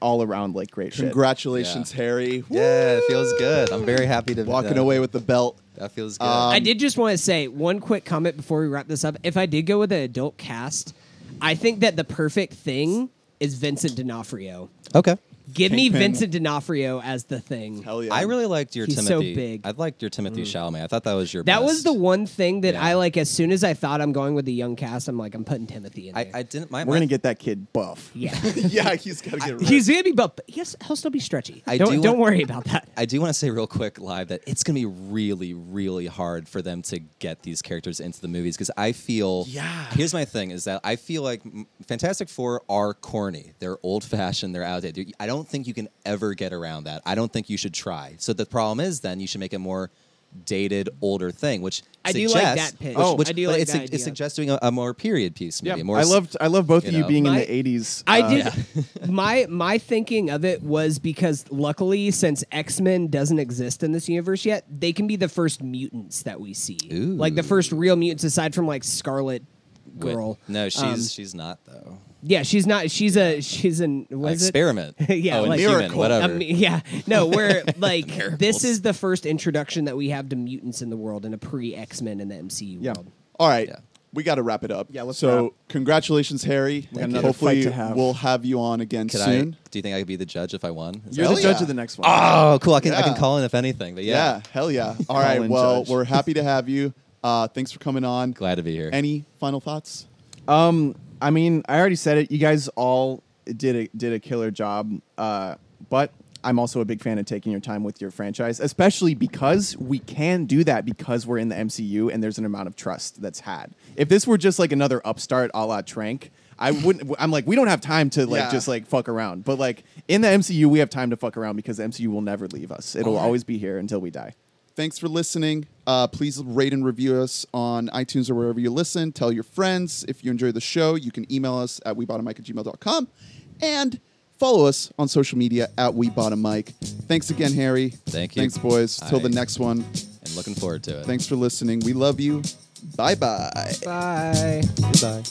all around like great shit. Congratulations, Yeah. Harry. yeah, it feels good. I'm very happy to Walking uh, away with the belt. That feels good. Um, I did just want to say one quick comment before we wrap this up. If I did go with an adult cast, I think that the perfect thing is Vincent D'Onofrio. okay. Give me Kingpin. Vincent D'Onofrio as the thing. Hell yeah. I really liked your He's so Timothy. big. I liked your Timothée Chalamet. I thought that was your. That was the one thing that Yeah. I like. As soon as I thought I'm going with the young cast, I'm like, I'm putting Timothy in I, there. I didn't. My, We're my- gonna get that kid buff. yeah, [laughs] yeah, he's got to get rid he's gonna be, but yes, he'll still be stretchy. I don't do don't want- worry about that. I do want to say real quick live that it's going to be really, really hard for them to get these characters into the movies because I feel. Yeah. Here's my thing: is that I feel like mm, Fantastic Four are corny. They're old fashioned. They're outdated. I don't think you can ever get around that. I don't think you should try. So the problem is, then you should make it more dated older thing, which I do like that pitch. Which, Oh. which, I do like, like it's, that it's idea. suggesting a, a more period piece, maybe. Yeah, more I s- loved I love both you of you know. being My- in the '80s. I uh, did. [laughs] my my thinking of it was because luckily, since X Men doesn't exist in this universe yet, they can be the first mutants that we see, Ooh. like the first real mutants aside from like Scarlet Wait, Girl. No, she's Um, she's not though. Yeah, she's not. She's a she's an what is it? Experiment. [laughs] Yeah, oh, like- Inhuman, Miracle. whatever. Um, yeah, no, we're [laughs] like this is the first introduction that we have to mutants in the world in a pre X Men in the MCU Yeah. world. All right. Yeah. We got to wrap it up. Yeah, let's So, wrap. congratulations, Harry. got another Hopefully, fight to have. we'll have you on again Could soon. I? Do you think I could be the judge if I won? Is You're the judge yeah. of the next one. Oh, cool! I can I can call in if anything. But Yeah. yeah, hell yeah. [laughs] All right. Well, judge. we're happy to have you. Uh, thanks for coming on. glad to be here. Any final thoughts? Um, I mean, I already said it. You guys all did a did a killer job. Uh, but I'm also a big fan of taking your time with your franchise, especially because we can do that because we're in the MCU and there's an amount of trust that's had. If this were just like another upstart a la Trank, I wouldn't. I'm like, we don't have time to like Yeah. just like fuck around. But like in the MCU, we have time to fuck around because the MCU will never leave us. It'll right. always be here until we die. Thanks for listening. Uh, please rate and review us on iTunes or wherever you listen. Tell your friends. If you enjoy the show, you can email us at webottommike at gmail.com and follow us on social media at webottommike. Thanks again, Harry. Thank you. Thanks, boys. Till the next one. and looking forward to it. Thanks for listening. We love you. Bye bye. Bye. Goodbye.